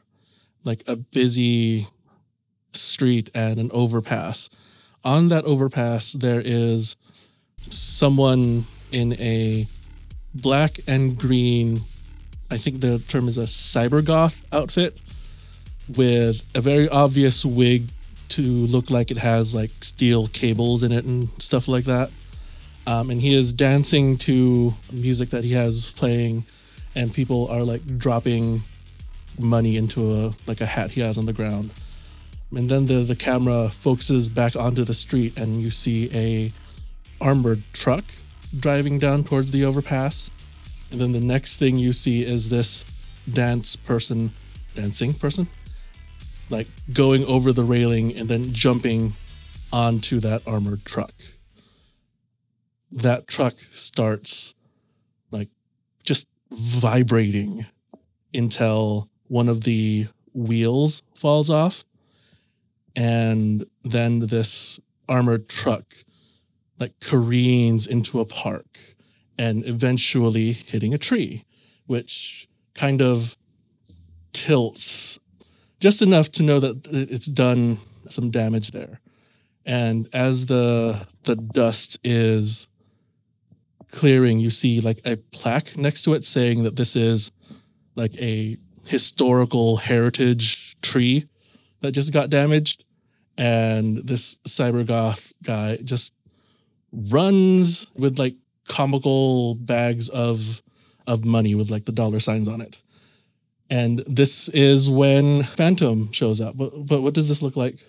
like a busy street and an overpass. On that overpass, there is someone in a black and green, I think the term is a cyber goth outfit with a very obvious wig to look like it has like steel cables in it and stuff like that. Um, and he is dancing to music that he has playing, and people are like dropping money into a like a hat he has on the ground. And then the the camera focuses back onto the street, and you see a armored truck driving down towards the overpass. And then the next thing you see is this dance person, dancing person, like going over the railing and then jumping onto that armored truck. That truck starts like just vibrating until one of the wheels falls off. And then this armored truck like careens into a park and eventually hitting a tree, which kind of tilts just enough to know that it's done some damage there. And as the the dust is clearing, you see like a plaque next to it saying that this is like a historical heritage tree that just got damaged. And this cybergoth guy just runs with like comical bags of of money with like the dollar signs on it. And this is when Phantom shows up. But, but what does this look like?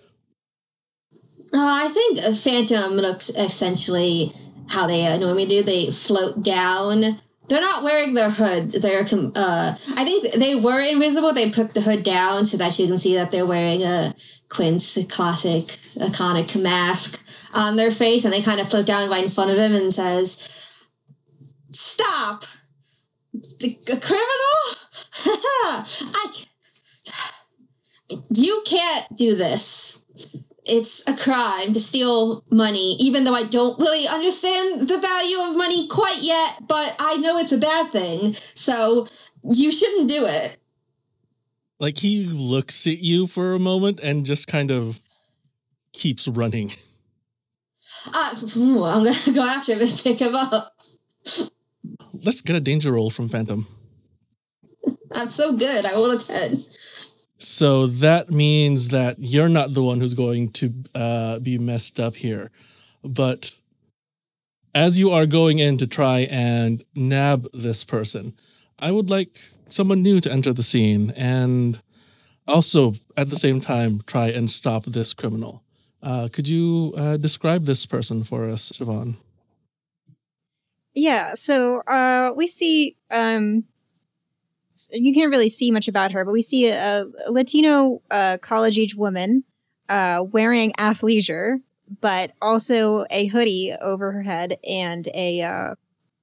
Oh, I think Phantom looks essentially how they uh, normally do. They float down. They're not wearing their hood. They're, uh, I think they were invisible. They put the hood down so that you can see that they're wearing a Quint's classic iconic mask on their face, and they kind of float down right in front of him and says, "Stop, the, criminal! [laughs] I, you can't do this." It's a crime to steal money, even though I don't really understand the value of money quite yet, but I know it's a bad thing. So you shouldn't do it. Like he looks at you for a moment and just kind of keeps running. [laughs] Uh, I'm gonna [laughs] go after him and pick him up. Let's get a danger roll from Phantom. I'm so good. I rolled a 10. So that means that you're not the one who's going to uh, be messed up here. But as you are going in to try and nab this person, I would like someone new to enter the scene and also at the same time try and stop this criminal. Uh, could you uh, describe this person for us, Siobhan? Yeah, so uh, we see um, you can't really see much about her, but we see a, a Latino uh, college age woman uh, wearing athleisure, but also a hoodie over her head and a uh,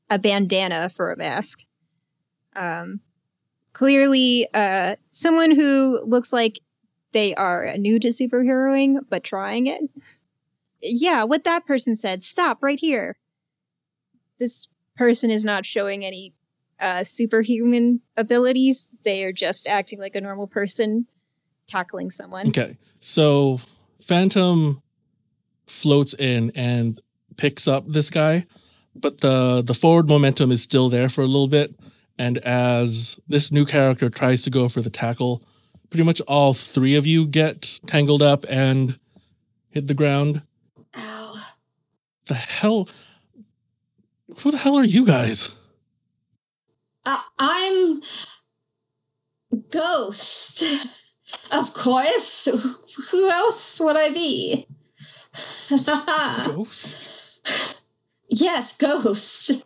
a bandana for a mask. Um, clearly, uh, someone who looks like they are new to superheroing but trying it. yeah, what that person said. Stop right here. This person is not showing any uh, superhuman abilities. They are just acting like a normal person tackling someone. Okay. So Phantom floats in and picks up this guy, but the the forward momentum is still there for a little bit. And as this new character tries to go for the tackle, pretty much all three of you get tangled up and hit the ground. Ow. The hell? Who the hell are you guys? Uh, I'm Ghost. [laughs] Of course. [laughs] Who else would I be? [laughs] Ghost? yes, Ghost.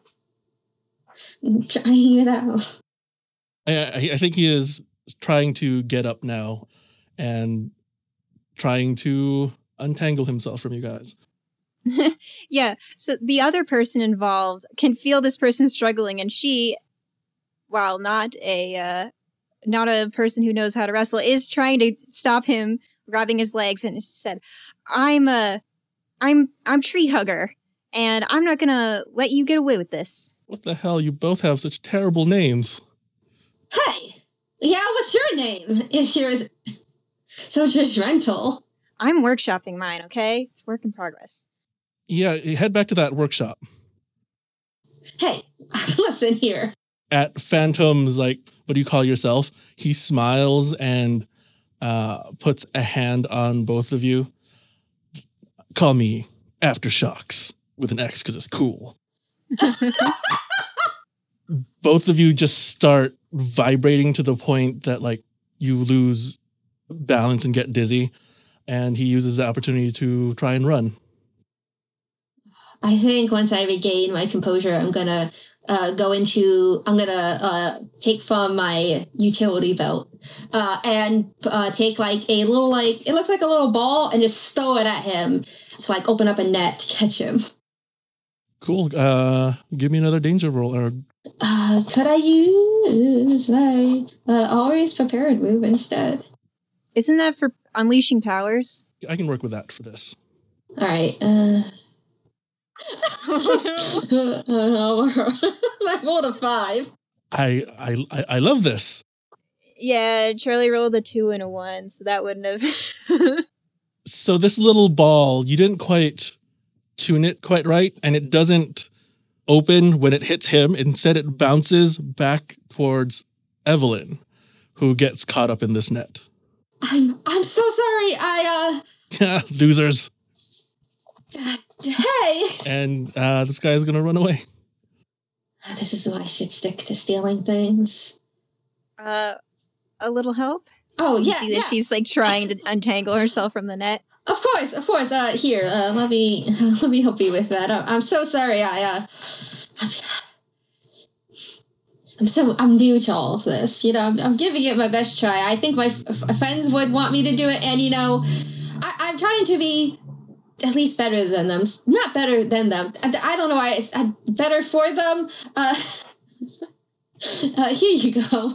I'm trying it out. I, I I think he is trying to get up now and trying to untangle himself from you guys. yeah. So the other person involved can feel this person struggling, and she, while not a uh, not a person who knows how to wrestle, is trying to stop him grabbing his legs, and said, "I'm a, I'm I'm tree hugger, and I'm not gonna let you get away with this." What the hell? You both have such terrible names. Hey, yeah, what's your name? Is yours so judgmental? I'm workshopping mine. Okay, it's work in progress. Yeah, head back to that workshop. Hey, [laughs] listen here. At Phantom's, like, what do you call yourself? He smiles and uh, puts a hand on both of you. Call me Aftershocks with an X because it's cool. [laughs] both of you just start vibrating to the point that like you lose balance and get dizzy and he uses the opportunity to try and run I think once I regain my composure, I'm gonna uh, go into. I'm gonna uh, take from my utility belt uh, and uh, take like a little like it looks like a little ball and just throw it at him. to like open up a net to catch him. cool uh give me another danger roll or Uh, could I use my uh, always prepared move instead? Isn't that for unleashing powers? i can work with that for this All right. Uh, I rolled a five. i i i, I love this Yeah, Charlie rolled a two and a one, so that wouldn't have. [laughs] so this little ball you didn't quite tune it quite right and it doesn't open when it hits him. Instead, it bounces back towards Evelyn, who gets caught up in this net. I'm I'm so sorry. I Yeah, [laughs] losers. Hey. And uh, this guy is going to run away. This is why I should stick to stealing things. Uh, a little help. Oh yeah, see that yeah. she's like trying to untangle herself from the net. Of course, of course. Uh, here, uh, let me [laughs] let me help you with that. Uh, I'm so sorry. I uh, I'm so I'm new to all of this. You know, I'm, I'm giving it my best try. I think my f- f- friends would want me to do it, and you know, I, I'm trying to be at least better than them. Not better than them. I, I don't know why. It's better for them. Uh, [laughs] uh, here you go.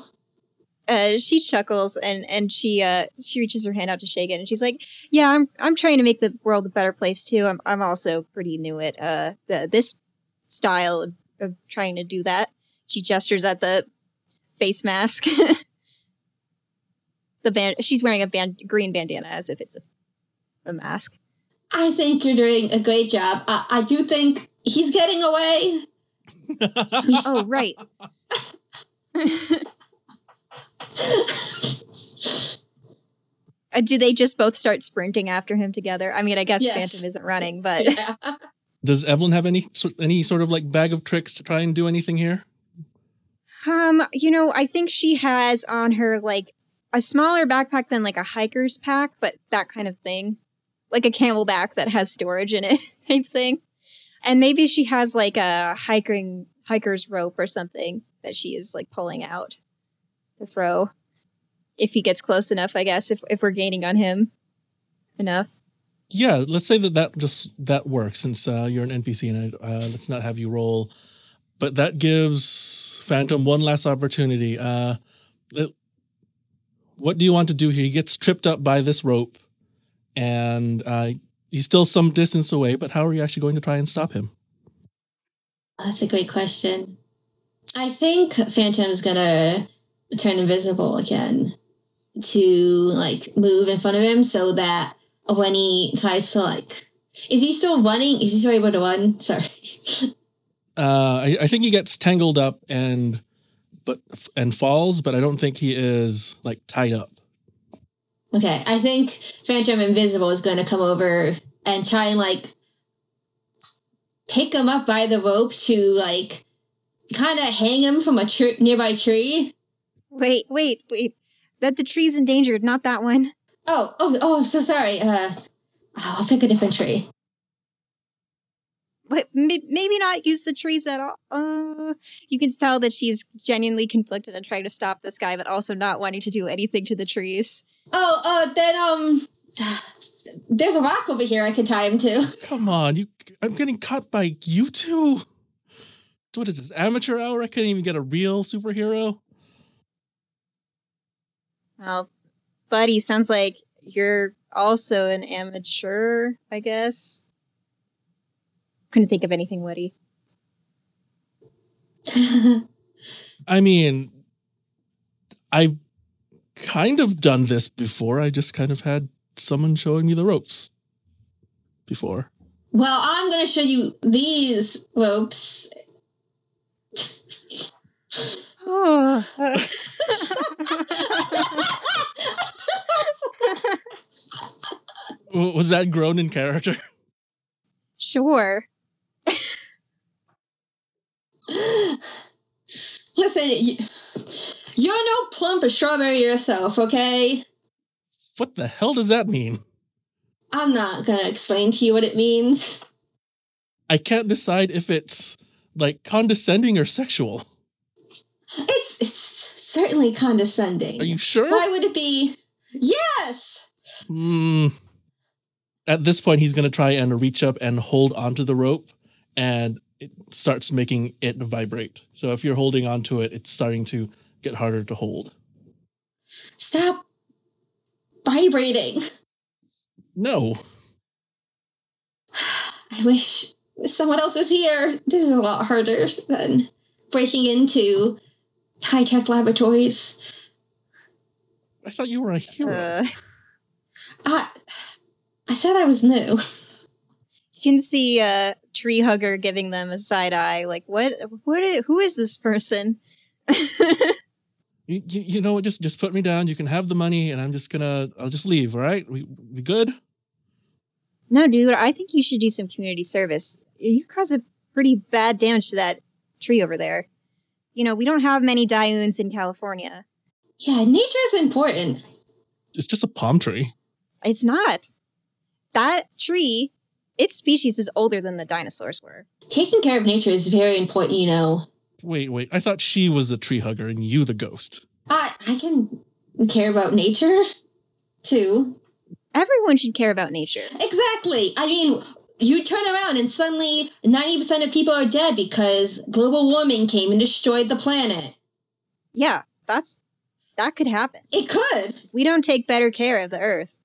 Uh, she chuckles and and she uh she reaches her hand out to shake it and she's like, "Yeah, I'm I'm trying to make the world a better place too. I'm I'm also pretty new at uh the this style of, of trying to do that." She gestures at the face mask. [laughs] the band she's wearing a band green bandana as if it's a, a mask. I think you're doing a great job. I, I do think he's getting away. [laughs] Oh, right. Do they just both start sprinting after him together? I mean, I guess Yes. Phantom isn't running, but yeah. [laughs] Does Evelyn have any sort- any sort of like bag of tricks to try and do anything here? um, you know, I think she has on her like a smaller backpack than like a hiker's pack, but that kind of thing, like a CamelBak that has storage in it, [laughs] type thing. And maybe she has like a hiking hiker's rope or something that she is like pulling out to throw if he gets close enough. I guess if if we're gaining on him enough. Yeah, let's say that that just that works since uh, you're an NPC and I, uh, let's not have you roll. But that gives Phantom one last opportunity. Uh, let- what do you want to do here? He gets tripped up by this rope, and uh, he's still some distance away. But how are you actually going to try and stop him? That's a great question. I think Phantom's gonna turn invisible again to like move in front of him so that when he tries to like is he still running? Is he still able to run? [laughs] Sorry. Uh, I, I think he gets tangled up and but and falls, but I don't think he is like tied up. Okay, I think Phantom Invisible is going to come over and try and like pick him up by the rope to like kind of hang him from a tr- nearby tree. Wait, wait, wait. That the tree's endangered, not that one. Oh, oh, oh! I'm so sorry. Uh, I'll pick a different tree. But may- maybe not use the trees at all. Uh, you can tell that she's genuinely conflicted and trying to stop this guy, but also not wanting to do anything to the trees. Oh, uh, then um, [sighs] there's a rock over here I can tie him to. Come on, you! I'm getting caught by you two. What is this amateur hour? I couldn't even get a real superhero. Well, buddy, sounds like you're also an amateur, I guess. Couldn't think of anything witty. [laughs] I mean, I've kind of done this before. I just kind of had someone showing me the ropes before. well, I'm gonna show you these ropes. [laughs] Oh. Was that grown in character? sure. Listen, you, you're no plump strawberry yourself, okay? What the hell does that mean? I'm not gonna explain to you what it means. I can't decide if it's like condescending or sexual. It's it's certainly condescending. Are you sure? Why would it be? Yes. Hmm. At this point, he's going to try and reach up and hold onto the rope, and it starts making it vibrate. So if you're holding onto it, it's starting to get harder to hold. Stop vibrating. No. I wish someone else was here. This is a lot harder than breaking into high tech laboratories. I thought you were a hero. Uh, [laughs] I, I said I was new. [laughs] can see uh tree hugger giving them a side eye like what What? Who is this person [laughs] You, you, you know what? Just just put me down. You can have the money, and I'm just gonna. I'll just leave. All right. We we good? no dude i think you should do some community service you caused a pretty bad damage to that tree over there you know we don't have many dioons in california Yeah, nature is important. It's just a palm tree. it's not that tree its species is older than the dinosaurs were Taking care of nature is very important, you know. Wait, wait. I thought she was the tree hugger and you the ghost. I I can care about nature too. everyone should care about nature Exactly. I mean, you turn around and suddenly 90% of people are dead because global warming came and destroyed the planet. yeah that's that could happen It could. if we don't take better care of the earth,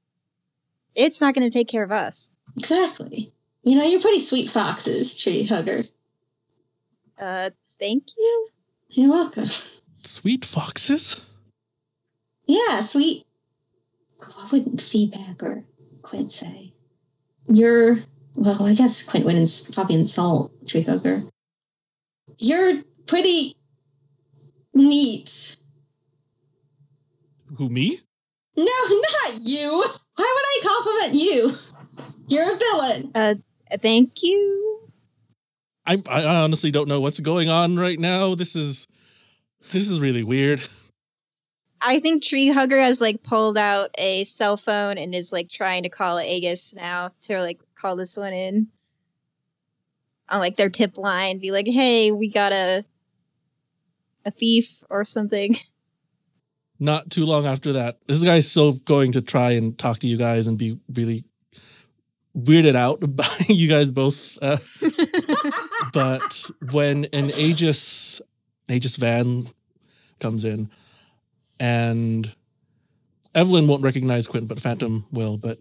it's not going to take care of us. Exactly. You know, you're pretty sweet foxes, tree hugger. Uh, thank you. You're welcome. Sweet foxes. Yeah, sweet. What would feedback or Quint say? You're, well, I guess Quint would ins- probably insult tree hugger. You're pretty neat. Who me? No, [laughs] not you. Why would I compliment you? You're a villain. Uh, thank you. I I honestly don't know what's going on right now. This is this is really weird. I think Tree Hugger has like pulled out a cell phone and is like trying to call Aegis now to like call this one in on like their tip line, be like, "Hey, we got a a thief or something." [laughs] Not too long after that, this guy's still going to try and talk to you guys and be really weirded out [laughs] by you guys both. Uh, [laughs] but when an Aegis Aegis van comes in, and Evelyn won't recognize Quint, but Phantom will. But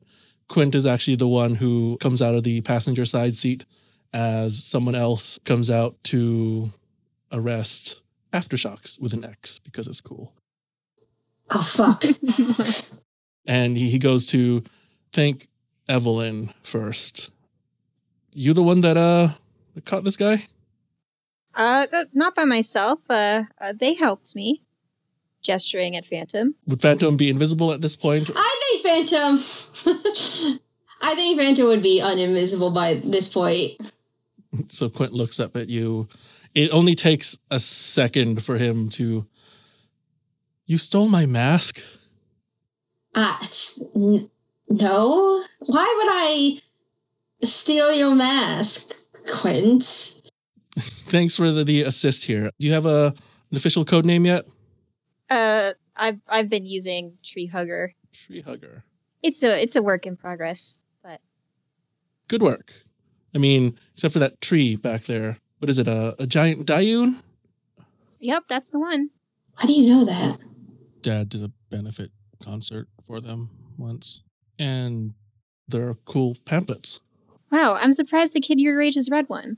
Quint is actually the one who comes out of the passenger side seat as someone else comes out to arrest Aftershocks with an X because it's cool. Oh, fuck. [laughs] And he, he goes to thank Evelyn first. You the one that uh caught this guy? Uh, not by myself. Uh, uh, they helped me, gesturing at Phantom. Would Phantom be invisible at this point? I think Phantom. [laughs] I think Phantom would be uninvisible by this point. So Quint looks up at you. It only takes a second for him to. You stole my mask. Uh, [laughs] n- no? Why would I steal your mask, Quint? [laughs] Thanks for the, the assist here. Do you have a an official code name yet? Uh, I've I've been using Tree Hugger. Tree hugger. It's a it's a work in progress, but Good work. I mean, except for that tree back there. What is it? A, a giant dioon? yep, that's the one. How do you know that? dad did a benefit concert for them once, and they're cool pamphlets. Wow, I'm surprised the kid your age has read one.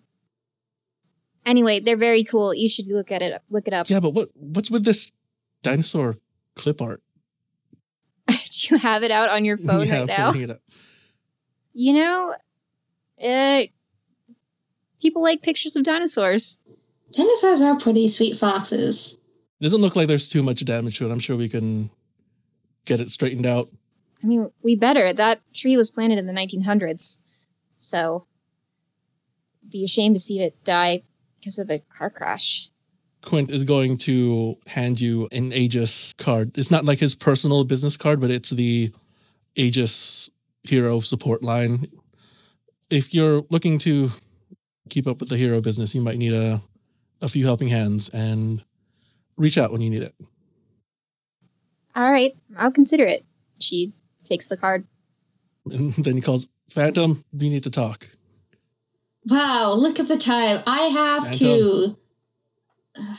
Anyway, they're very cool. You should look at it. Look it up. Yeah, but what what's with this dinosaur clip art? Do [laughs] you have it out on your [laughs] phone Yeah, right I'm now? it up. You know, uh, people like pictures of dinosaurs. Dinosaurs are pretty sweet foxes. It doesn't look like there's too much damage to it. I'm sure we can get it straightened out. I mean, we better. That tree was planted in the 1900s, so be ashamed to see it die because of a car crash. Quint is going to hand you an Aegis card. It's not like his personal business card, but it's the Aegis hero support line. If you're looking to keep up with the hero business, you might need a, a few helping hands and reach out when you need it. All right, I'll consider it. She takes the card. And then he calls, Phantom, we need to talk. Wow, look at the time. I have to. Uh,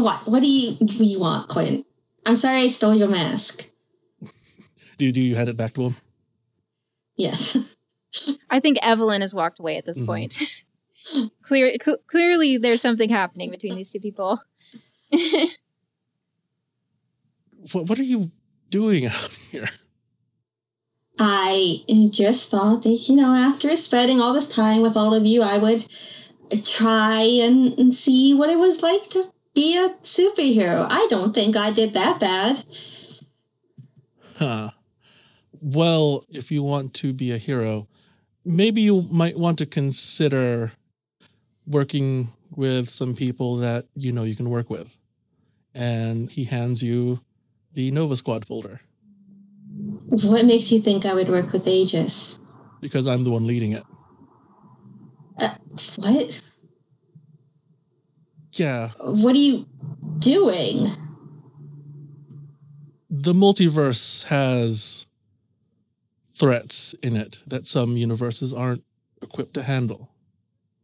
what? What do you, what do you want, Quint? I'm sorry I stole your mask. Do, do you hand it back to him? Yes. [laughs] I think Evelyn has walked away at this Mhm. point. [laughs] Clear, cl- clearly, there's something happening between these two people. [laughs] What, what are you doing out here? I just thought that, you know, after spending all this time with all of you, I would try and, and see what it was like to be a superhero. I don't think I did that bad. Huh. Well, if you want to be a hero, maybe you might want to consider working with some people that you know you can work with. And he hands you the Nova Squad folder What makes you think I would work with Aegis? because I'm the one leading it. Uh, what? Yeah, What are you doing? the multiverse has threats in it that some universes aren't equipped to handle.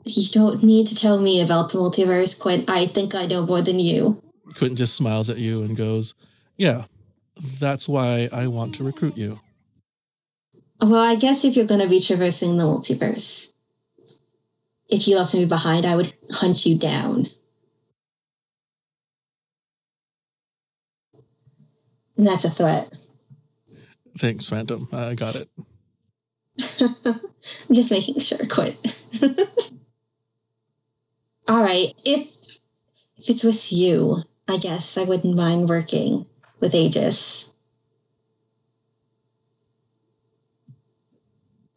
You don't need to tell me about the multiverse, Quinn. I think I know more than you. Quentin just smiles at you and goes, Yeah, that's why I want to recruit you. Well, I guess if you're going to be traversing the multiverse, if you left me behind, I would hunt you down. And that's a threat. Thanks, Phantom. I got it. I'm [laughs] just making sure, quit. [laughs] All right, if if it's with you, I guess I wouldn't mind working with Aegis.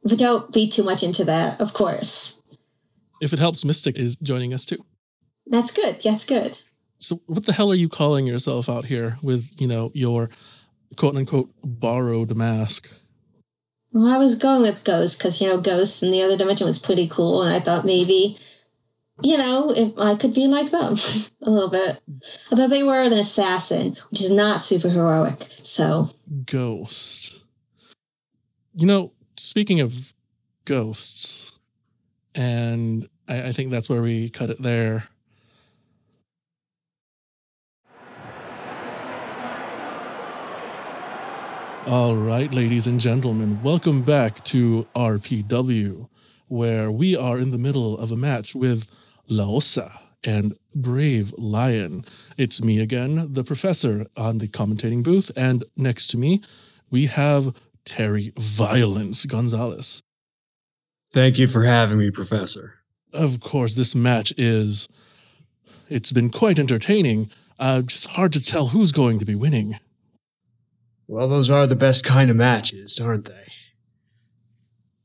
But don't be too much into that, of course. If it helps, Mystic is joining us too. That's good. That's good. So, what the hell are you calling yourself out here with, you know, your quote unquote borrowed mask? Well, I was going with Ghost because, you know, Ghost in the other dimension was pretty cool, and I thought maybe, you know, if I could be like them [laughs] a little bit. Although they were an assassin, which is not super heroic. So, Ghost. You know, speaking of ghosts, and I, I think that's where we cut it there. All right, ladies and gentlemen, welcome back to RPW, where we are in the middle of a match with Laosa and Brave Lion. It's me again, the professor, on the commentating booth, and next to me, we have Terry Violence Gonzalez. Thank you for having me, Professor. Of course, this match is. It's been quite entertaining. Uh, just hard to tell who's going to be winning. Well, those are the best kind of matches, aren't they?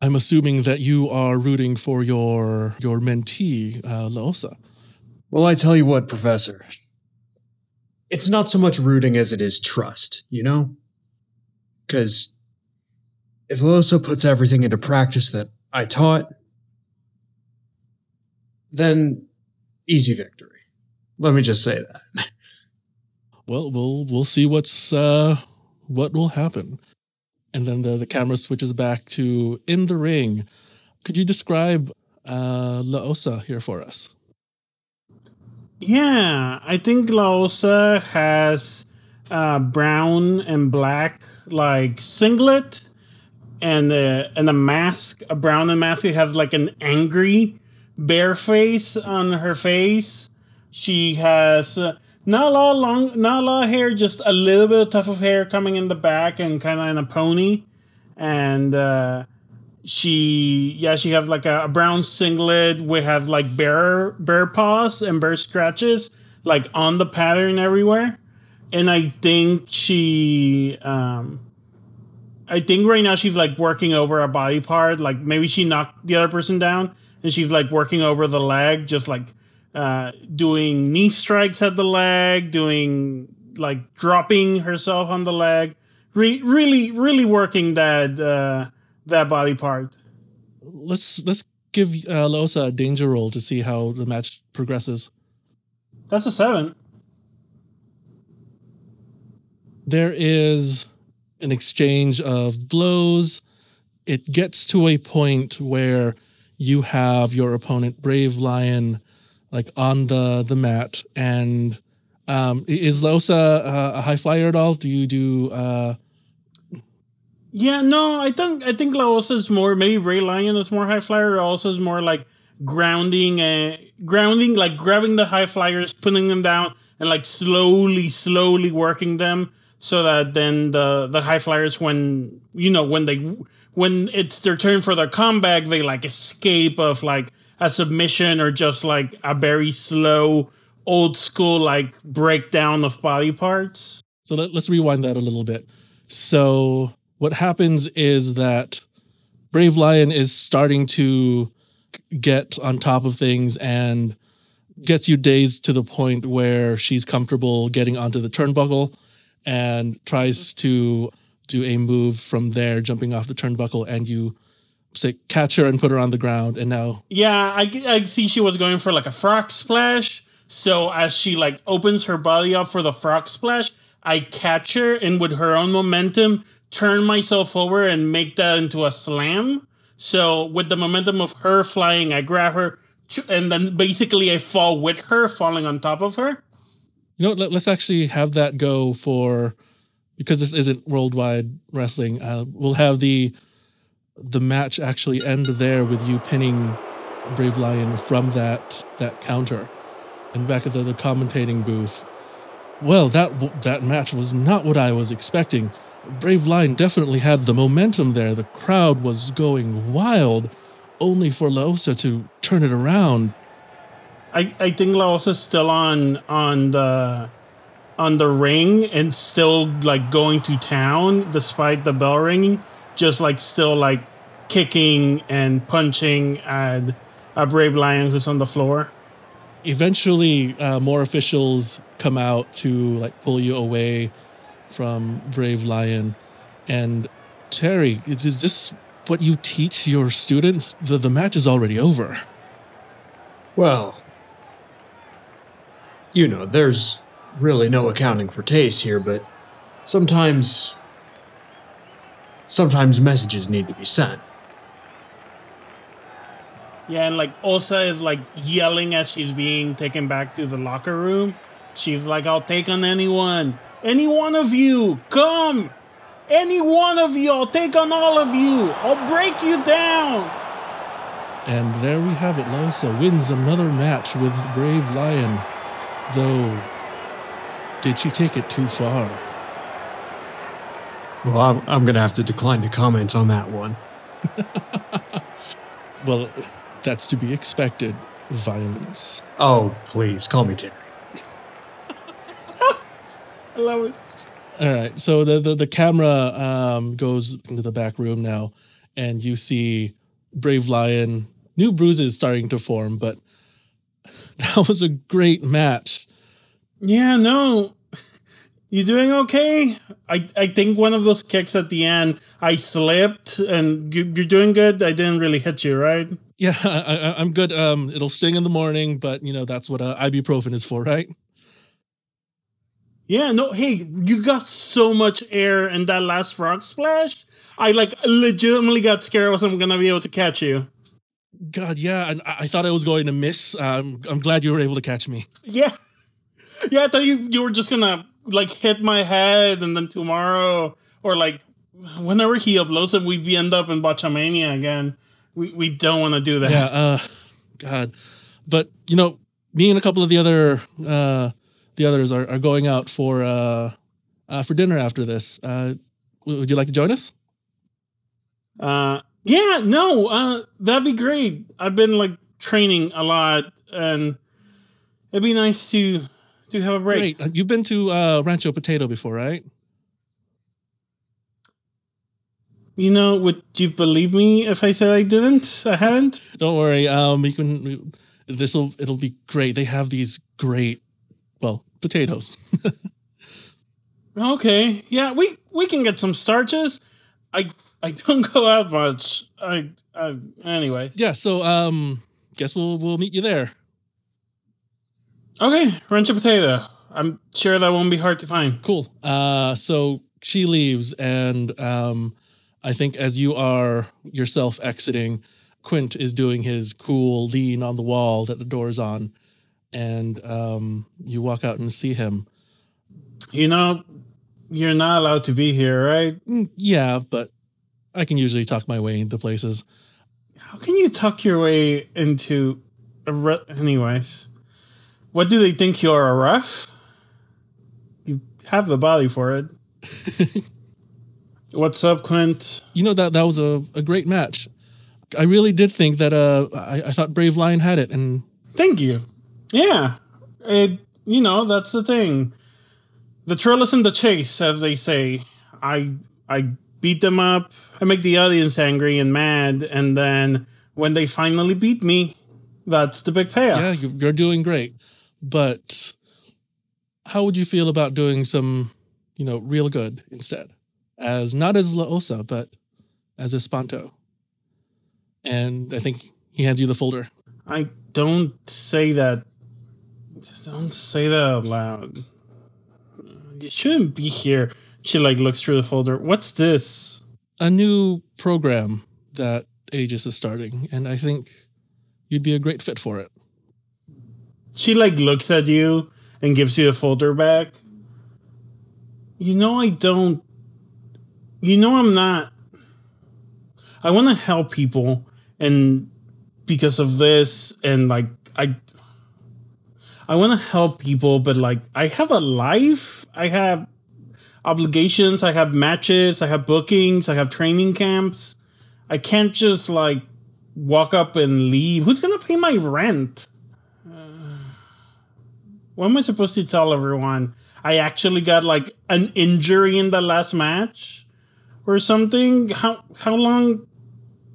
I'm assuming that you are rooting for your your mentee, uh, Laosa. Well, I tell you what, Professor. It's not so much rooting as it is trust, you know? Because if Loso puts everything into practice that I taught, then easy victory. Let me just say that. Well, we'll we'll see what's uh, what will happen. And then the, the camera switches back to in the ring. Could you describe uh, Laosa here for us? Yeah, I think Laosa has uh, brown and black like singlet and a, and a mask, a brown and mask. It has like an angry bear face on her face. She has uh, not a lot of long, not a lot of hair, just a little bit of tuft of hair coming in the back and kind of in a pony. And uh, she, yeah, she have like a, a brown singlet. We have like bear bear paws and bear scratches like on the pattern everywhere. And I think she, um, I think right now she's like working over a body part. Like maybe she knocked the other person down and she's like working over the leg, just like uh, doing knee strikes at the leg, doing like dropping herself on the leg. Re- really, really working that uh, that body part. Let's let's give uh, Laosa a danger roll to see how the match progresses. That's a seven. There is an exchange of blows. It gets to a point where you have your opponent, Brave Lion, like on the the mat. And um, is Laosa uh, a high flyer at all? Do you do? Uh, Yeah, no, I think I think Laosa is more maybe Brave Lion is more high flyer. Also is more like grounding and grounding, like grabbing the high flyers, putting them down, and like slowly, slowly working them so that then the the high flyers when you know when they when it's their turn for their comeback they like escape of like a submission or just like a very slow old school like breakdown of body parts So let, us rewind that a little bit. So what happens is that Brave Lion is starting to get on top of things and gets you dazed to the point where she's comfortable getting onto the turnbuckle and tries to do a move from there, jumping off the turnbuckle, and you say catch her and put her on the ground. And now, yeah, I, I see she was going for like a frog splash. So as she like opens her body up for the frog splash, I catch her and with her own momentum, turn myself over and make that into a slam. So with the momentum of her flying, I grab her and then basically I fall with her, falling on top of her. You know, what let, us actually have that go for because this isn't worldwide wrestling. Uh, we'll have the the match actually end there with you pinning Brave Lion from that that counter, and back at the, the commentating booth. Well, that that match was not what I was expecting. Brave Lion definitely had the momentum there. The crowd was going wild, only for Laosa to turn it around. I, I think Laosa's still on on the on the ring and still like going to town despite the bell ringing, just like still like kicking and punching at a brave lion who's on the floor. Eventually, uh, more officials come out to like pull you away from Brave Lion. And Terry, is, is this what you teach your students? The, the match is already over. Well, you know, there's really no accounting for taste here, but sometimes. Sometimes messages need to be sent. Yeah, and like Osa is like yelling as she's being taken back to the locker room. She's like, I'll take on anyone. Any one of you, come. Any one of you, I'll take on all of you. I'll break you down. And there we have it. Laosa wins another match with Brave Lion. Though, did she take it too far? Well, I'm, I'm going to have to decline to comment on that one. [laughs] well, that's to be expected. Violence. Oh, please, call me Terry. [laughs] I love it. All right. So the the, the camera um, goes into the back room now, and you see Brave Lion. New bruises starting to form, but [laughs] that was a great match. Yeah, no. You doing okay? I, I think one of those kicks at the end, I slipped, and you, are doing good. I didn't really hit you, right? Yeah, [laughs] I, am good. Um, it'll sting in the morning, but you know that's what uh, ibuprofen is for, right? Yeah, no, hey, you got so much air in that last frog splash. I like legitimately got scared I wasn't gonna be able to catch you. God, yeah, and I, I thought I was going to miss. Um, I'm glad you were able to catch me. Yeah, [laughs] yeah, I thought you you were just gonna like hit my head, and then tomorrow or like whenever he uploads it, we end up in Botchamania again. We we don't want to do that. Yeah, uh, God, but you know, me and a couple of the other uh the others are, are going out for uh, uh, for dinner after this. Uh, would you like to join us? Uh, yeah, no, uh, that'd be great. I've been like training a lot, and it'd be nice to to have a break. Great. Uh, you've been to uh, Rancho Potato before, right? You know, would you believe me if I said I didn't? I haven't. [laughs] Don't worry. Um, you can. This will. It'll be great. They have these great well, potatoes. [laughs] okay, yeah, we we can get some starches. I I don't [laughs] go out much. I, I anyway. Yeah, so um, guess we'll we'll meet you there. Okay, Rancho Potato. I'm sure that won't be hard to find. Cool. Uh, so she leaves, and um, I think as you are yourself exiting, Quint is doing his cool lean on the wall that the door is on, and um, you walk out and see him. You know, you're not allowed to be here, right? Mm, yeah, but I can usually talk my way into places. How can you tuck your way into a re- anyways? What do they think you're a ref? You have the body for it. [laughs] What's up, Quint? You know that that was a, a great match. I really did think that uh I, I thought Brave Lion had it and Thank you. Yeah. It you know, that's the thing. The trail is in the chase, as they say. I I beat them up, I make the audience angry and mad, and then when they finally beat me, that's the big payoff. yeah, you- you're doing great. But how would you feel about doing some, you know, real good instead? As not as La Osa, but as Espanto. And I think he hands you the folder. I don't say that. Don't say that out loud. You shouldn't be here. She like looks through the folder. What's this? A new program that Aegis is starting, and I think you'd be a great fit for it. She like looks at you and gives you the folder back. You know I don't. You know I'm not. I want to help people, and because of this, and like I. I want to help people, but like I have a life. I have obligations. I have matches. I have bookings. I have training camps. I can't just like walk up and leave. Who's gonna pay my rent? What am I supposed to tell everyone? I actually got like an injury in the last match or something. How how long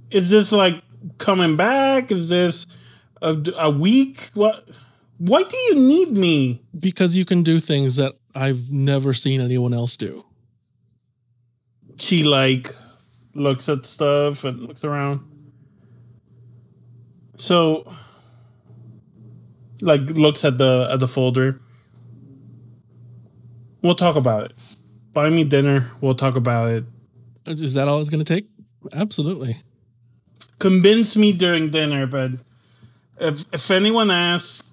is this like coming back? Is this a, a week? What? Why do you need me? Because you can do things that I've never seen anyone else do. She like looks at stuff and looks around. So like looks at the at the folder. We'll talk about it. Buy me dinner. We'll talk about it. Is that all it's going to take? Absolutely. Convince me during dinner, but if if anyone asks,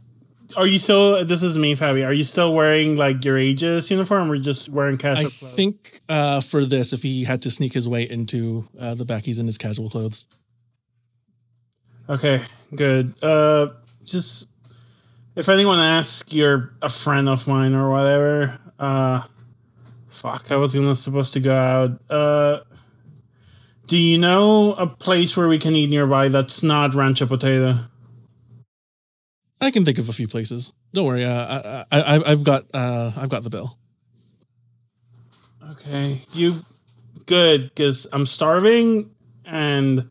are you still? This is me, Fabi. Are you still wearing like your Aegis uniform, or just wearing I casual clothes? I think uh, for this, if he had to sneak his way into uh, the back, he's in his casual clothes. Okay, good. Uh, just if anyone asks, you're a friend of mine or whatever. Uh, fuck, I was gonna supposed to go out. Uh, do you know a place where we can eat nearby that's not Rancho Potato? I can think of a few places. Don't worry. Uh, I, I, I've got uh, I've got the bill. Okay, you good? Because I'm starving and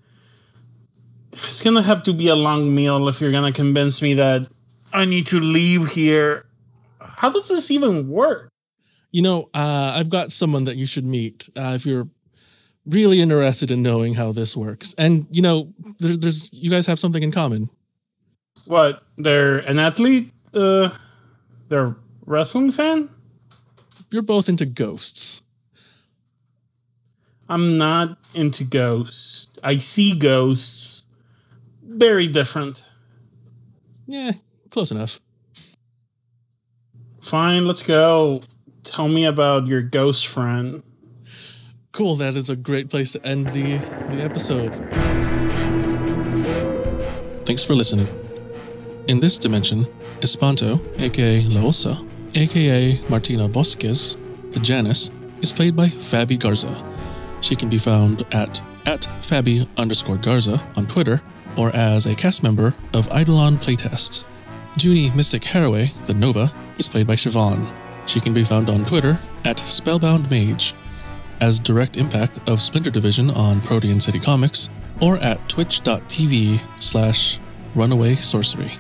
it's gonna have to be a long meal if you're gonna convince me that I need to leave here. How does this even work? You know, uh, I've got someone that you should meet uh, if you're really interested in knowing how this works. And you know, there, there's you guys have something in common. What? They're an athlete? Uh, they're a wrestling fan? You're both into ghosts. I'm not into ghosts. I see ghosts. Very different. Yeah, close enough. Fine, let's go. Tell me about your ghost friend. Cool. That is a great place to end the the episode. Thanks for listening. In this dimension, Espanto, aka Laosa, aka Martina Bosques, the Janus, is played by Fabi Garza. She can be found at at Fabi underscore Garza on Twitter or as a cast member of Eidolon Playtest. Junie Mystic Haraway, the Nova, is played by Siobhan. She can be found on Twitter at Spellbound Mage, as Direct Impact of Splinter Division on Protean City Comics, or at twitch.tv slash runaway sorcery.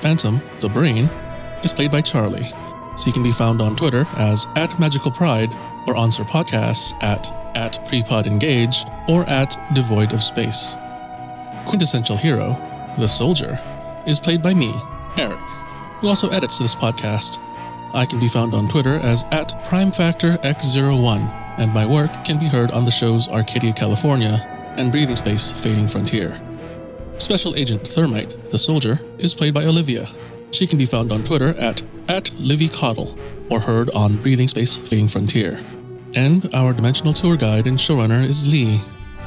Phantom, the Brain, is played by Charlie. She can be found on Twitter as at Magical Pride or on her podcasts at at Prepod Engage or at Devoid of Space. Quintessential Hero, the Soldier, is played by me, Eric, who also edits this podcast. I can be found on Twitter as at PrimeFactorX01, and my work can be heard on the shows Arcadia, California and Breathing Space Fading Frontier. Special Agent Thermite, the soldier, is played by Olivia. She can be found on Twitter at, at Livy Coddle or heard on Breathing Space Fading Frontier. And our dimensional tour guide and showrunner is Lee.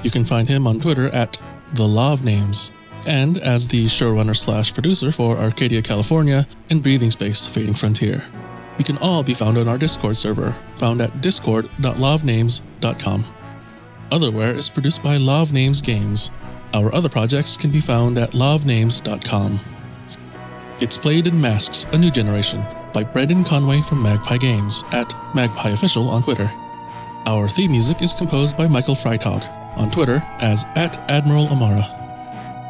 You can find him on Twitter at The Law of Names, and as the showrunner slash producer for Arcadia, California and Breathing Space Fading Frontier. We can all be found on our Discord server, found at discord.lovenames.com. Otherwhere is produced by Love Names Games. Our other projects can be found at lovenames.com. It's Played in Masks, A New Generation by Brendan Conway from Magpie Games at Magpie Official on Twitter. Our theme music is composed by Michael Freitag on Twitter as at Admiral Amara.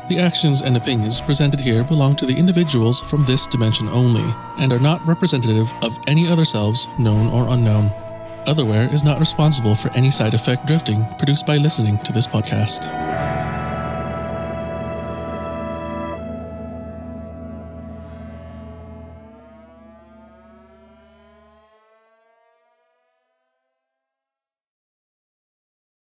The actions and opinions presented here belong to the individuals from this dimension only and are not representative of any other selves, known or unknown. Otherwhere is not responsible for any side effect drifting produced by listening to this podcast.